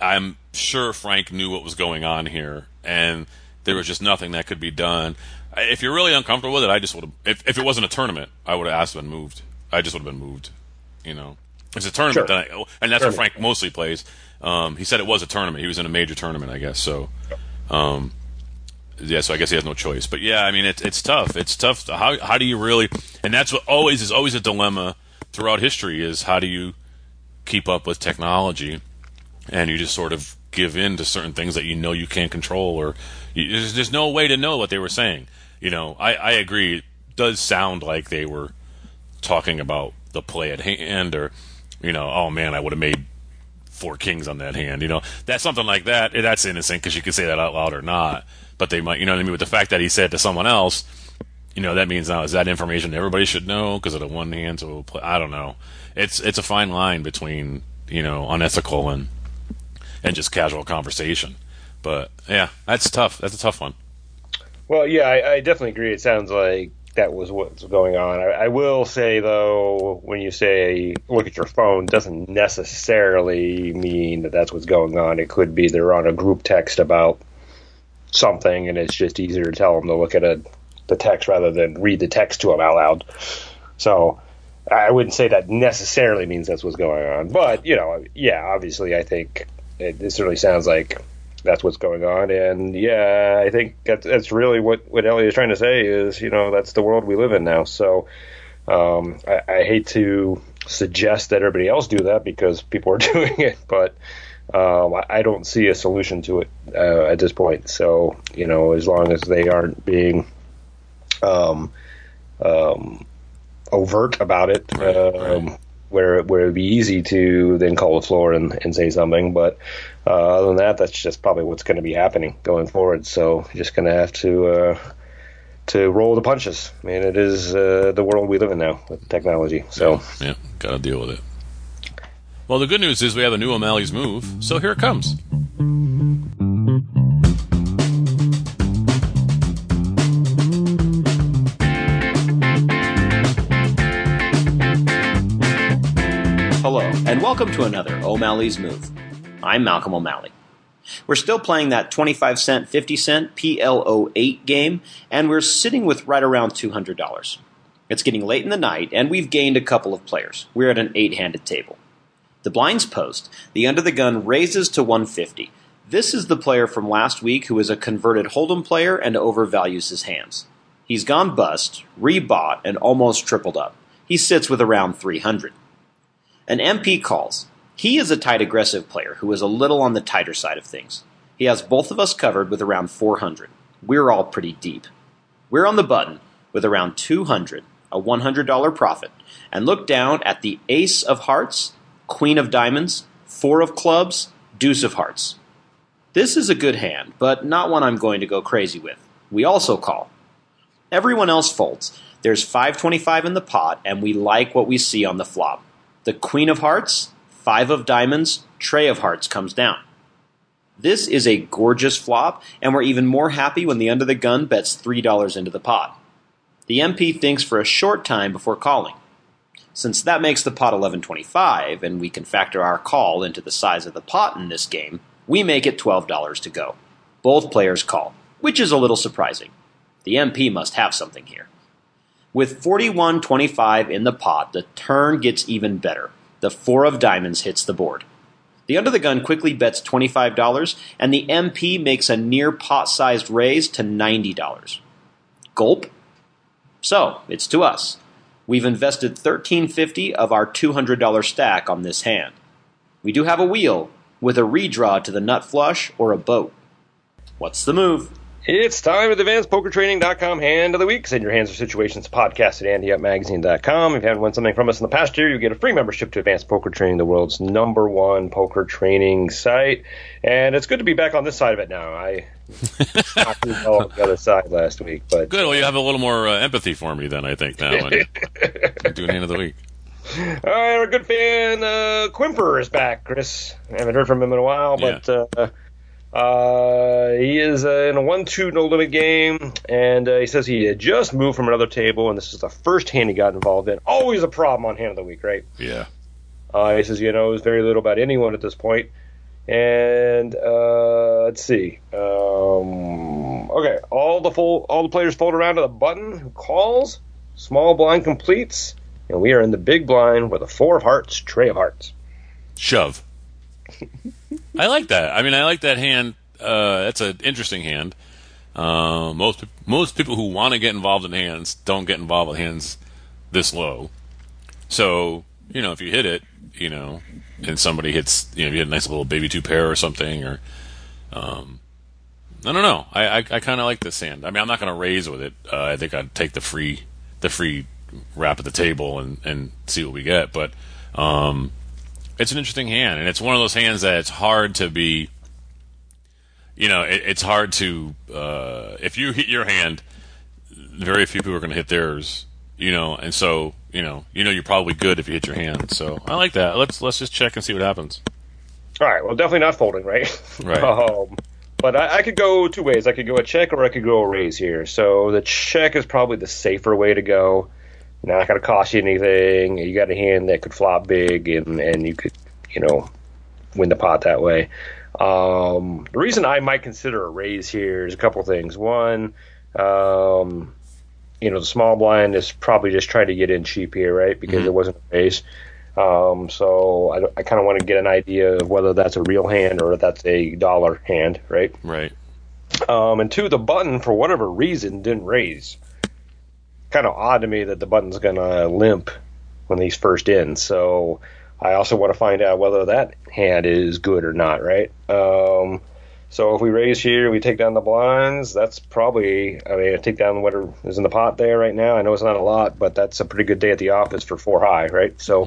I'm sure Frank knew what was going on here, and there was just nothing that could be done. If you're really uncomfortable with it, I just would have. If, if it wasn't a tournament, I would have asked to been moved. I just would have been moved. You know, it's a tournament, sure. I, and that's what Frank mostly plays. Um, he said it was a tournament. He was in a major tournament, I guess. So, um, yeah. So I guess he has no choice. But yeah, I mean, it's it's tough. It's tough. How how do you really? And that's what always is always a dilemma throughout history is how do you keep up with technology, and you just sort of give in to certain things that you know you can't control, or you, there's, there's no way to know what they were saying. You know, I, I agree. It does sound like they were talking about the play at hand, or you know, oh man, I would have made four kings on that hand. You know, that's something like that. That's innocent because you can say that out loud or not. But they might, you know what I mean? With the fact that he said to someone else, you know, that means now is that information everybody should know because of the one hand. So I don't know. It's it's a fine line between you know unethical and and just casual conversation. But yeah, that's tough. That's a tough one. Well, yeah, I, I definitely agree. It sounds like that was what's going on. I, I, will say though, when you say look at your phone, doesn't necessarily mean that that's what's going on. It could be they're on a group text about something, and it's just easier to tell them to look at a, the text rather than read the text to them out loud. So I wouldn't say that necessarily means that's what's going on, but you know, yeah, obviously, I think it, it certainly sounds like that's what's going on. And yeah, I think that's, that's really what what Elliot is trying to say is you know that's the world we live in now. So um, I, I hate to suggest that everybody else do that because people are doing it, but um, I don't see a solution to it uh, at this point. So you know, as long as they aren't being um, um, overt about it, right, um, right where where it'd be easy to then call the floor and, and say something. But uh, other than that, that's just probably what's going to be happening going forward. So you're just going to have to uh, to roll the punches. I mean, it is uh, the world we live in now with technology. So yeah, yeah got to deal with it. Well, the good news is we have a new O'Malley's move, so here it comes. Hello, and welcome to another O'Malley's Move. I'm Malcolm O'Malley. We're still playing that 25 cent, 50 cent PLO8 game, and we're sitting with right around $200. It's getting late in the night, and we've gained a couple of players. We're at an eight handed table. The blinds post, the under the gun raises to 150. This is the player from last week who is a converted Hold'em player and overvalues his hands. He's gone bust, rebought, and almost tripled up. He sits with around 300. An MP calls. He is a tight aggressive player who is a little on the tighter side of things. He has both of us covered with around 400. We're all pretty deep. We're on the button with around 200, a $100 profit, and look down at the ace of hearts, queen of diamonds, four of clubs, deuce of hearts. This is a good hand, but not one I'm going to go crazy with. We also call. Everyone else folds. There's 525 in the pot, and we like what we see on the flop. The Queen of Hearts, Five of Diamonds, Trey of Hearts comes down. This is a gorgeous flop, and we're even more happy when the under the gun bets $3 into the pot. The MP thinks for a short time before calling. Since that makes the pot 1125, and we can factor our call into the size of the pot in this game, we make it $12 to go. Both players call, which is a little surprising. The MP must have something here. With 41-25 in the pot, the turn gets even better. The four of diamonds hits the board. The under the gun quickly bets $25, and the MP makes a near pot sized raise to $90. Gulp. So, it's to us. We've invested $13.50 of our $200 stack on this hand. We do have a wheel, with a redraw to the nut flush or a boat. What's the move? It's time at advancedpokertraining.com hand of the week. Send your hands or situations podcast at anteupmagazine.com. If you haven't won something from us in the past year, you get a free membership to Advanced Poker Training, the world's number one poker training site. And it's good to be back on this side of it now. I knocked on the other side last week, but good. Well, you have a little more uh, empathy for me then I think now. doing hand of the week. All right, our good fan uh, Quimper is back. Chris, I haven't heard from him in a while, but. Yeah. Uh, uh, he is uh, in a 1 2 no limit game, and uh, he says he had just moved from another table, and this is the first hand he got involved in. Always a problem on hand of the week, right? Yeah. Uh, he says, you know, very little about anyone at this point. And uh, let's see. Um, okay, all the full, all the players fold around to the button. Who calls? Small blind completes, and we are in the big blind with a four of hearts, Trey of hearts. Shove. I like that. I mean, I like that hand. Uh, that's an interesting hand. Uh, most most people who want to get involved in hands don't get involved with hands this low. So you know, if you hit it, you know, and somebody hits, you know, you hit a nice little baby two pair or something, or um, I don't know. I I, I kind of like this hand. I mean, I'm not going to raise with it. Uh, I think I'd take the free the free wrap at the table and and see what we get. But um, It's an interesting hand, and it's one of those hands that it's hard to be. You know, it, it's hard to uh, if you hit your hand, very few people are going to hit theirs. You know, and so you know, you know, you're probably good if you hit your hand. So I like that. Let's let's just check and see what happens. All right. Well, definitely not folding, right? Right. um, but I, I could go two ways. I could go a check or I could go a raise here. So the check is probably the safer way to go. Not going to cost you anything. You got a hand that could flop big, and and you could, you know, win the pot that way. Um, the reason I might consider a raise here is a couple things. One, um, you know, the small blind is probably just trying to get in cheap here, right? Because Mhm. it wasn't a raise. Um, so I, I kind of want to get an idea of whether that's a real hand or if that's a dollar hand, right? Right. Um, and two, the button for whatever reason didn't raise. Kind of odd to me that the button's gonna limp when he's first in. So I also want to find out whether that hand is good or not, right? Um, so if we raise here, we take down the blinds. That's probably, I mean, I take down whatever is in the pot there right now. I know it's not a lot, but that's a pretty good day at the office for four high, right? So,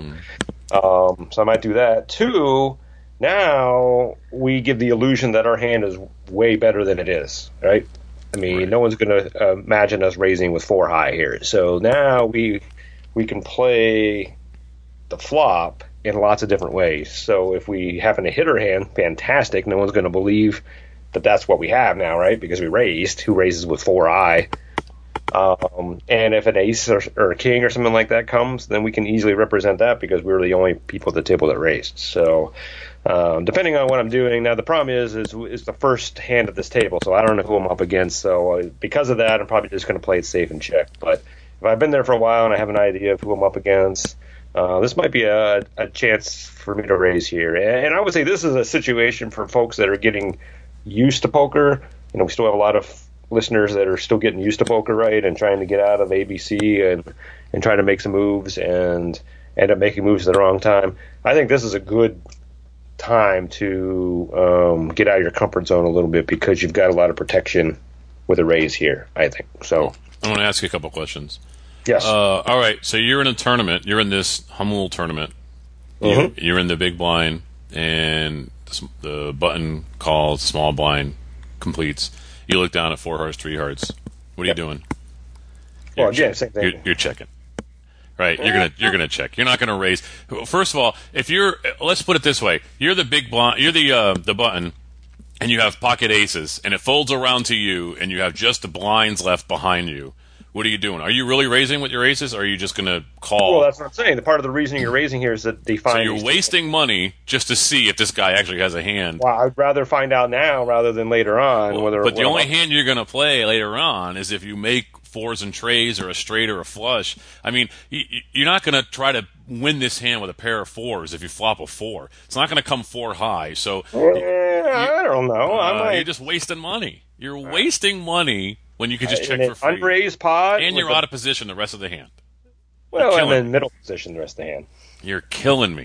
um, so I might do that. Two, now we give the illusion that our hand is way better than it is, right? I mean, Right. no one's going to uh, imagine us raising with four high here. So now we we can play the flop in lots of different ways. So if we happen to hit our hand, fantastic. No one's going to believe that that's what we have now, right? Because we raised. Who raises with four eye? Um, and if an ace or, or a king or something like that comes, then we can easily represent that because we were the only people at the table that raised. So, um, depending on what I'm doing, now the problem is is is the first hand at this table, so I don't know who I'm up against. So uh, because of that, I'm probably just going to play it safe and check. But if I've been there for a while and I have an idea of who I'm up against, uh, this might be a, a chance for me to raise here. And, I would say this is a situation for folks that are getting used to poker. You know, we still have a lot of listeners that are still getting used to poker, right, and trying to get out of ABC and and trying to make some moves and end up making moves at the wrong time. I think this is a good time to um, get out of your comfort zone a little bit because you've got a lot of protection with a raise here. I think so. I want to ask you a couple questions. Yes. Uh, all right, so you're in a tournament. You're in this Jamul tournament. You, you're in the big blind, and the, the button called small blind completes. You look down at four hearts, three hearts. What are you doing? well, You're again, check- same thing. You're, you're checking, right? You're gonna you're gonna check. You're not gonna raise. First of all, if you're let's put it this way, you're the big blind. You're the uh, the button, and you have pocket aces, and it folds around to you, and you have just the blinds left behind you. What are you doing? Are you really raising with your aces, or are you just gonna call? well, that's what I'm saying. The part of the reason you're raising here is that they find. so you're wasting money just to see if this guy actually has a hand. Well, I'd rather find out now rather than later on. whether But the well, only hand you're going to play later on is if you make fours and trays or a straight or a flush. I mean, you're not going to try to win this hand with a pair of fours if you flop a four. It's not going to come four high. So Eh, I don't know. I uh, might you're just wasting money. You're wasting money when you could just uh, check in for free. unraised pot. and you're out of position the rest of the hand. Well, I'm in middle position the rest of the hand. You're killing me.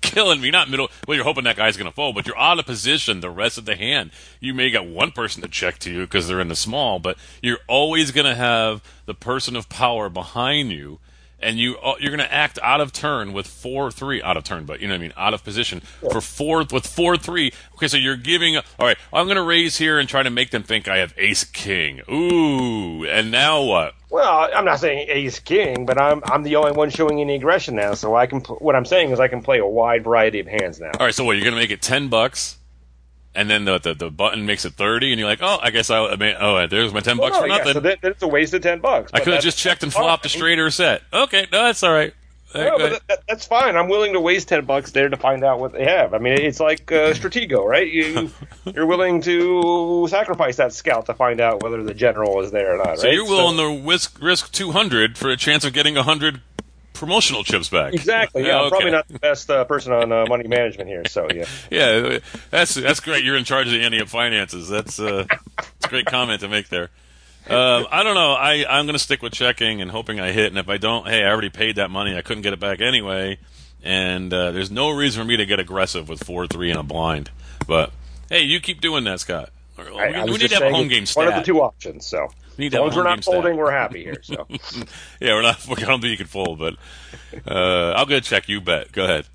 Killing me. Not middle. Well, you're hoping that guy's going to fold, but you're out of position the rest of the hand. You may get one person to check to you because they're in the small, but you're always going to have the person of power behind you, and you uh, you're going to act out of turn with four three out of turn, but you know what I mean, out of position for four with four three. Okay, so you're giving. All right, I'm going to raise here and try to make them think I have ace king. Ooh, and now what? Well, I'm not saying ace king, but I'm I'm the only one showing any aggression now. So I can. What I'm saying is I can play a wide variety of hands now. All right, so what? You're gonna make it ten bucks, and then the the, the button makes it thirty, and you're like, oh, I guess I, I mean, oh, there's my ten Well, bucks no, for yeah, nothing. so that, that's a waste of ten bucks. I could have just checked and flopped a straight or a set. Okay, no, that's all right. No, but that, that, that's fine. I'm willing to waste ten bucks there to find out what they have. I mean, it's like uh, Stratego, right? You you're willing to sacrifice that scout to find out whether the general is there or not. so right? you're willing to risk risk two hundred for a chance of getting hundred promotional chips back. Exactly. Yeah, I'm Okay. probably not the best uh, person on uh, money management here. So yeah. Yeah, that's that's great. You're in charge of the Ante Up finances. That's uh, that's a great comment to make there. Um, I don't know. I I'm going to stick with checking and hoping I hit. And if I don't, hey, I already paid that money. I couldn't get it back anyway. And uh, there's no reason for me to get aggressive with four three and a blind. But hey, you keep doing that, Scott. We, I, I we need to have a home it's game stat. One of the two options. So we need as long as we're not game stat. folding, we're happy here. So Yeah, we're not. I don't think you can fold, but uh, I'll go check. You bet. Go ahead.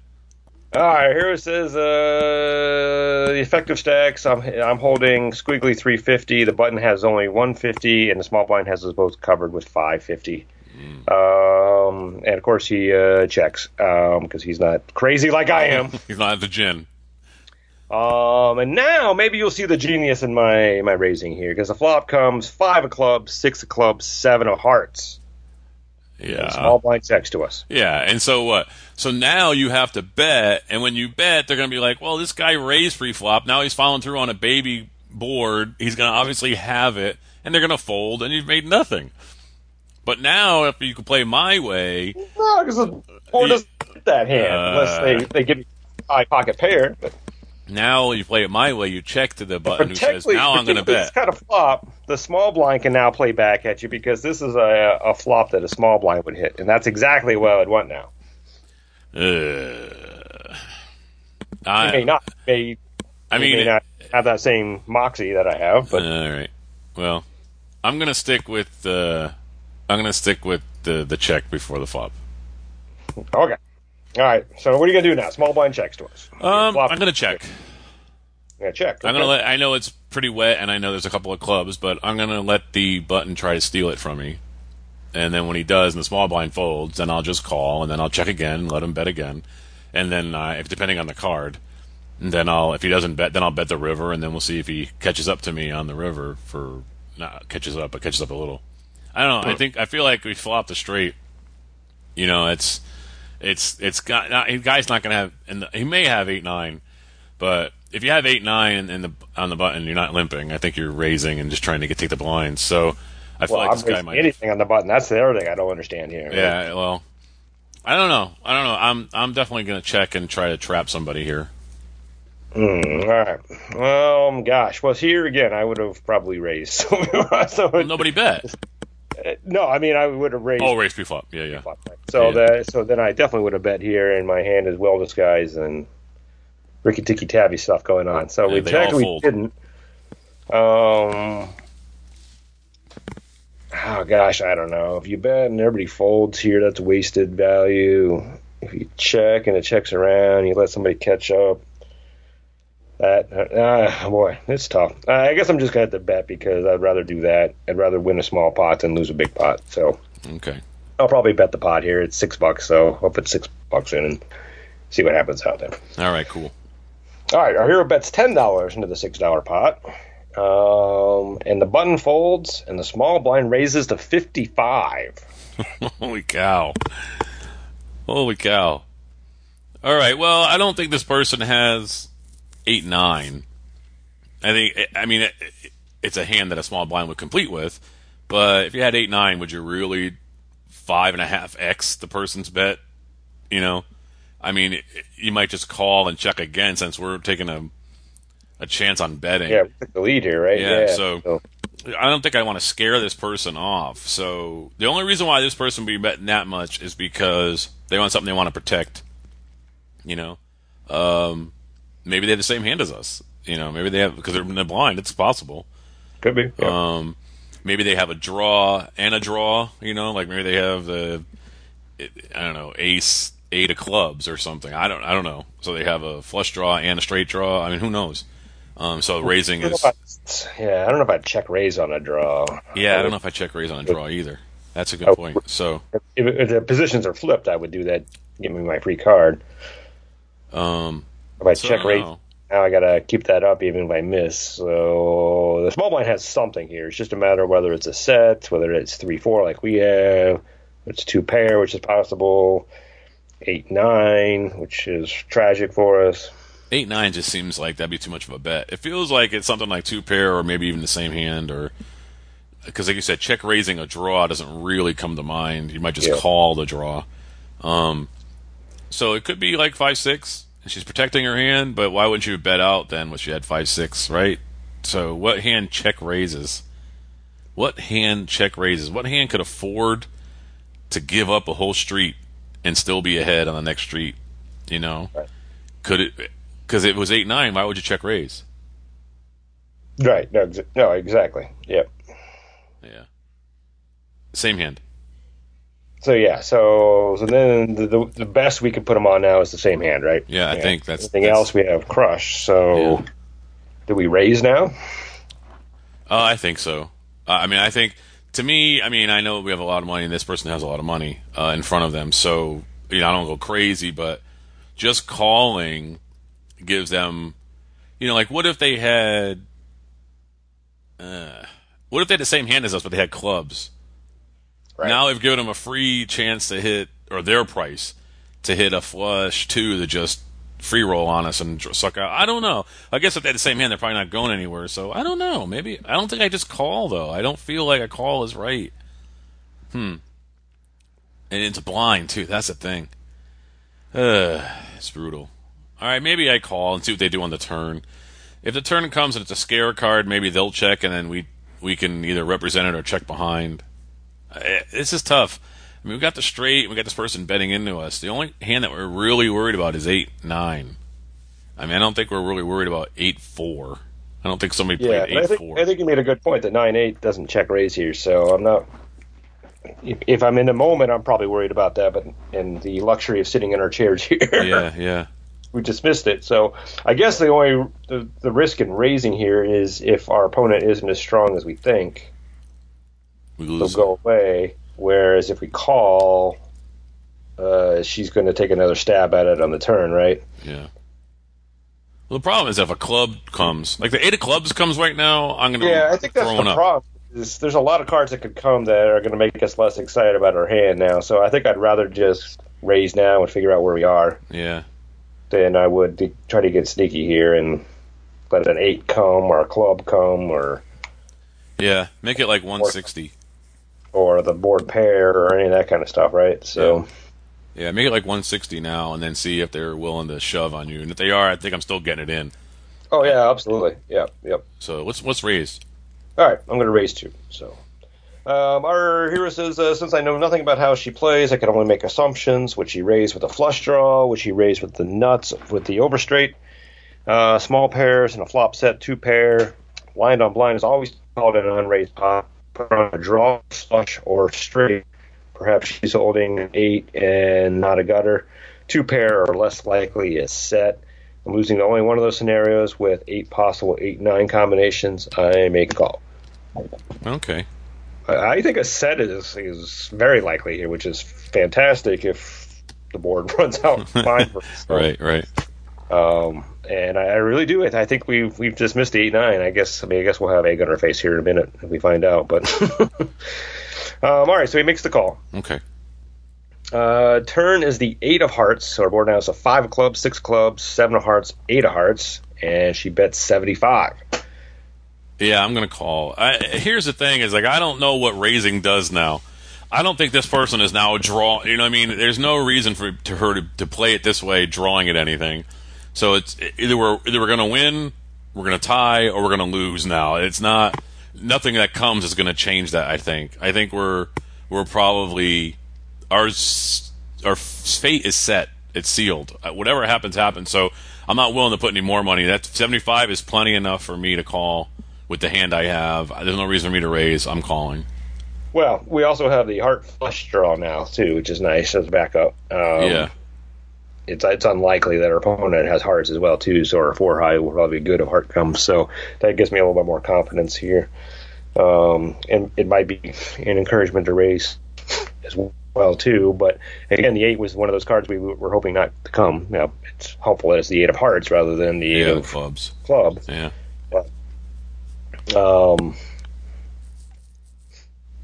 All right, here it says uh, the effective stacks. I'm I'm holding squiggly 350. The button has only 150, and the small blind has us both covered with 550. Um, and of course he uh, checks because he's not crazy like I am. He's not at the gin. Um, and now maybe you'll see the genius in my my raising here because the flop comes five of clubs, six of clubs, seven of hearts. Yeah. Small blind checks to us. Yeah, and so what? So now you have to bet, and when you bet, they're going to be like, "Well, this guy raised pre-flop. Now he's following through on a baby board. He's going to obviously have it, and they're going to fold, and you've made nothing." But now, if you can play my way, No, because the board doesn't get that hand unless they, they give you a high pocket pair. But, now you play it my way. You check to the button but who says, "Now I'm going to bet." This kind of flop, the small blind can now play back at you because this is a, a flop that a small blind would hit, and that's exactly what I would want now. Uh, He may I, not, may, I he may mean, not have that same moxie that I have, but all right. Well, I'm going to stick with uh, I'm going to stick with the the check before the flop. okay. All right. So what are you gonna do now? Small blind checks to us. Um, I'm going to check. Yeah, check. I'm gonna let. I know it's pretty wet, and I know there's a couple of clubs, but I'm gonna let the button try to steal it from me. And then when he does, and the small blind folds, then I'll just call, and then I'll check again, and let him bet again, and then uh, if depending on the card, then I'll if he doesn't bet, then I'll bet the river, and then we'll see if he catches up to me on the river for not catches up, but catches up a little. I don't know. I think I feel like we flop the straight. You know, it's it's it's got not, the guy's not gonna have, and he may have eight nine, but if you have eight nine in the on the button, you're not limping. I think you're raising and just trying to get take the blinds. So I feel Well, like I'm this guy might. anything on the button. That's the other thing I don't understand here. Yeah, well, I don't know. I don't know. I'm I'm definitely gonna check and try to trap somebody here. Hmm, all right. Well, gosh, was here again, I would have probably raised. So, so Well, nobody bet. No, I mean I would have raised. Oh, raise pre-flop. Yeah, yeah. So Yeah. that so then I definitely would have bet here, and my hand is well disguised and Ricky Ticky Tabby stuff going on. So Yeah, we technically didn't. Um. Oh gosh, I don't know. If you bet and everybody folds here, that's wasted value. If you check and it checks around, you let somebody catch up. That uh, boy, it's tough. Uh, I guess I'm just gonna have to bet because I'd rather do that. I'd rather win a small pot than lose a big pot. So Okay. I'll probably bet the pot here. It's six bucks, so I'll put six bucks in and see what happens out there. All right. Cool. All right, our hero bets ten dollars into the six dollar pot, um, and the button folds, and the small blind raises to fifty five. Holy cow. Holy cow. All right. Well, I don't think this person has eight nine. I think. I mean, it, it's a hand that a small blind would complete with. But if you had eight nine, would you really five and a half x the person's bet? You know, I mean, you might just call and check again since we're taking a a chance on betting. Yeah, the lead here, right? Yeah, so- I don't think I want to scare this person off. So the only reason why this person would be betting that much is because they want something they want to protect. You know, um, maybe they have the same hand as us. You know, maybe they have because they're in the blind. It's possible. could be. Yeah. Um, maybe they have a draw and a draw. You know, like maybe they have the I don't know ace eight of clubs or something. I don't I don't know. So they have a flush draw and a straight draw. I mean, who knows? Um, so raising is yeah, I don't know if I'd check raise on a draw. Yeah, I don't know if I check raise on a draw either. That's a good Oh. point. So, If, if the positions are flipped, I would do that. Give me my free card. um, If I so check raise, now I gotta keep that up even if I miss. So the small blind has something here. It's just a matter of whether it's a set, whether it's three four like we have, it's two pair, which is possible, eight nine, which is tragic for us. eight nine just seems like that'd be too much of a bet. It feels like it's something like two pair or maybe even the same hand or because like you said, check raising a draw doesn't really come to mind. You might just Yeah. call the draw. Um, so it could be like five six, she's protecting her hand. But why wouldn't you bet out then when she had five six, right? So what hand check raises? What hand check raises? What hand could afford to give up a whole street and still be ahead on the next street? You know, Right. could it? Because it was eight nine. Why would you check raise? Right? No, no, exactly. Yep. Yeah. Same hand. So yeah, so so then the, the the best we could put them on now is the same hand, right? Yeah, I think that's- Anything that's- else we have crush. So Yeah. do we raise now? Uh, I think so. Uh, I mean, I think to me, I mean, I know we have a lot of money, and this person has a lot of money uh, in front of them, so you know, I don't go crazy, but just calling gives them, you know, like what if they had, uh, what if they had the same hand as us, but they had clubs? Right. Now they've given them a free chance to hit, or their price to hit a flush two to just free roll on us and suck out. I don't know. I guess if they had the same hand, they're probably not going anywhere. So I don't know. Maybe I don't think I just call though. I don't feel like a call is right. Hmm. And it's blind too. That's the thing. Uh, it's brutal. All right, maybe I call and see what they do on the turn. If the turn comes and it's a scare card, maybe they'll check and then we we can either represent it or check behind. Uh, This is tough. I mean, we got the straight. We got this person betting into us. The only hand that we're really worried about is eight nine. I mean, I don't think we're really worried about eight four. I don't think somebody Yeah, played I eight think four. I think you made a good point that nine eight doesn't check raise here. So I'm not. If, if I'm in the moment, I'm probably worried about that. But in the luxury of sitting in our chairs here, yeah, yeah, we dismissed it. So I guess the only the, the risk in raising here is if our opponent isn't as strong as we think, we they'll go away. Whereas if we call, uh, she's going to take another stab at it on the turn, right? Yeah. Well, the problem is if a club comes, like the eight of clubs comes right now, I'm gonna Yeah, I think that's the up. problem. Is there's a lot of cards that could come that are going to make us less excited about our hand now. So I think I'd rather just raise now and figure out where we are Yeah, than I would to try to get sneaky here and let an eight come or a club come or yeah. Make it like 160. Or the board pair or any of that kind of stuff, right? So Yeah, make it like 160 now, and then see if they're willing to shove on you. And if they are, I think I'm still getting it in. oh yeah, absolutely, yeah, yep. So let's let's raise. All right, I'm going to raise two. So, um, our hero says, uh, since I know nothing about how she plays, I can only make assumptions. Would she raise with a flush draw? Would she raise with the nuts with the overstraight? Uh, small pairs and a flop set, two pair. Blind on blind is always called an unraised pot. Put on a draw, flush, or straight. Perhaps she's holding an eight and not a gutter. Two pair or less likely is set. I'm losing only one of those scenarios with eight possible eight nine combinations. I make a call. Okay. I think a set is is very likely here, which is fantastic if the board runs out fine for. Right, right. Um, and I, I really do it. I think we've we've dismissed the eight nine. I guess I mean I guess we'll have egg on our face here in a minute if we find out. But um, all right, so he makes the call. Okay. Uh, turn is the eight of hearts. So our board now is a five of clubs, six of clubs, seven of hearts, eight of hearts, and she bets seventy five. Yeah, I'm gonna call. I, here's the thing: is like I don't know what raising does now. I don't think this person is now draw. You know, what I mean, there's no reason for to her to, to play it this way, drawing at anything. So it's either we're either we're gonna win, we're gonna tie, or we're gonna lose. Now it's not nothing that comes is gonna change that. I think. I think we're we're probably our our fate is set. It's sealed. Uh, Whatever happens, happens. So I'm not willing to put any more money. That 75 is plenty enough for me to call with the hand I have. There's no reason for me to raise. I'm calling. Well, we also have the heart flush draw now too, which is nice as a backup. Um, yeah. It's it's unlikely that our opponent has hearts as well too, so our four high will probably be good if heart comes. So that gives me a little bit more confidence here, um, and it might be an encouragement to raise as well too. But again, the eight was one of those cards we were hoping not to come. Now it's helpful that it's the eight of hearts rather than the eight Yeah, of clubs. club. Yeah. But, Um,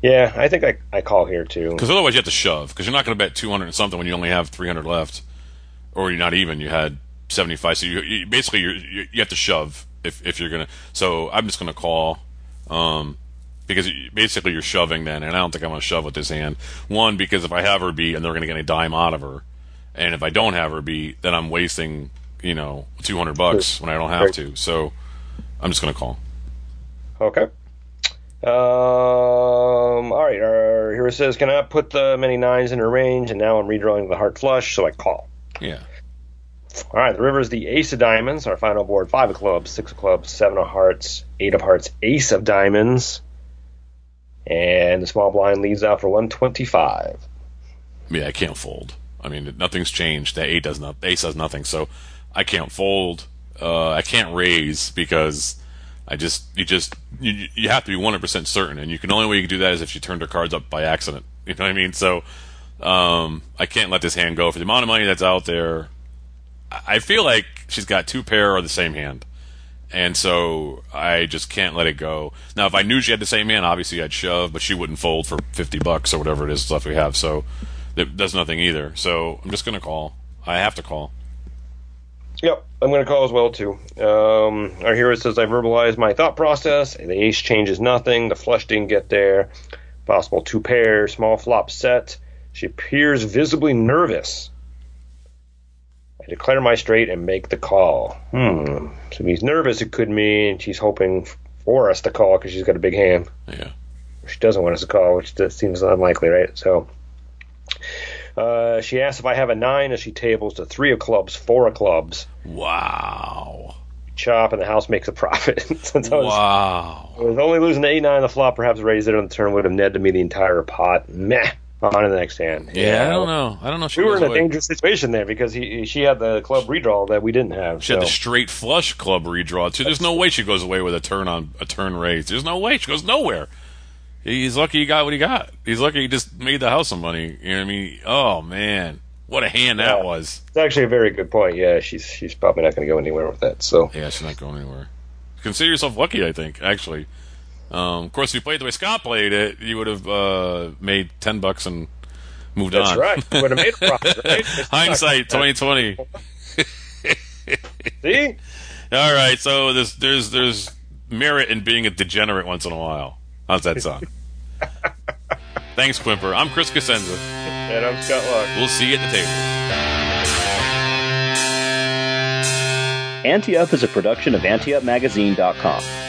yeah, I think I, I call here too. Because otherwise you have to shove. Because you're not going to bet 200 and something when you only have 300 left, or you're not even. You had 75. So you, you basically you're, you you have to shove if if you're gonna. So I'm just going to call. Um, because basically you're shoving then, and I don't think I'm going to shove with this hand. One, because if I have her beat, and they're going to get a dime out of her, and if I don't have her beat, then I'm wasting, you know, 200 bucks when I don't have to. So I'm just going to call. Okay. Um. All right. Our hero says, "Can I put the many nines in her range," and now I'm redrawing the heart flush, so I call. Yeah. All right. The river is the ace of diamonds. Our final board: five of clubs, six of clubs, seven of hearts, eight of hearts, ace of diamonds, and the small blind leads out for 125. yeah, I can't fold. I mean, nothing's changed. The eight does not. Ace does nothing, so I can't fold. Uh, I can't raise because I just you just you, you have to be one hundred percent certain, and you can only way you can do that is if she turned her cards up by accident. You know what I mean? So um, I can't let this hand go for the amount of money that's out there. I feel like she's got two pair or the same hand, and so I just can't let it go. Now, if I knew she had the same hand, obviously I'd shove, but she wouldn't fold for fifty bucks or whatever it is stuff we have. So that does nothing either. So I'm just gonna call. I have to call. Yep, I'm going to call as well too. Um, our hero says I verbalized my thought process. The ace changes nothing. The flush didn't get there. Possible two pair, small flop set. She appears visibly nervous. Declare my straight and make the call. Hmm. So he's nervous, it could mean she's hoping for us to call because she's got a big hand. Yeah. She doesn't want us to call, which seems unlikely, right? So. Uh, she asks if I have a nine as she tables to three of clubs, four of clubs. Wow. chop and the house makes a profit. Since I was, Wow. I was only losing the eight nine on the flop, perhaps raised it on the turn would have netted me the entire pot. Meh. On to the next hand. Yeah, I don't know. I don't know. We were in a away. dangerous situation there because he she had the club redraw that we didn't have. She had so. the straight flush club redraw too. There's no way she goes away with a turn on a turn raise. There's no way she goes nowhere. He's lucky he got what he got. He's lucky he just made the house some money. You know what I mean? Oh man, what a hand that was. It's actually a very good point. Yeah, she's she's probably not going to go anywhere with that. So Yeah, she's not going anywhere. Consider yourself lucky. I think actually. Um, of course, if you played the way Scott played it, you would have uh, made ten bucks and moved that's on. That's right. Would have made a profit, right? Hindsight, twenty twenty. See, All right, so there's there's there's merit in being a degenerate once in a while. How's that sound? Thanks, Quimper. I'm Chris Cosenza. and I'm Scott Long. We'll see you at the table. Ante Up is a production of AnteUpMagazine.com.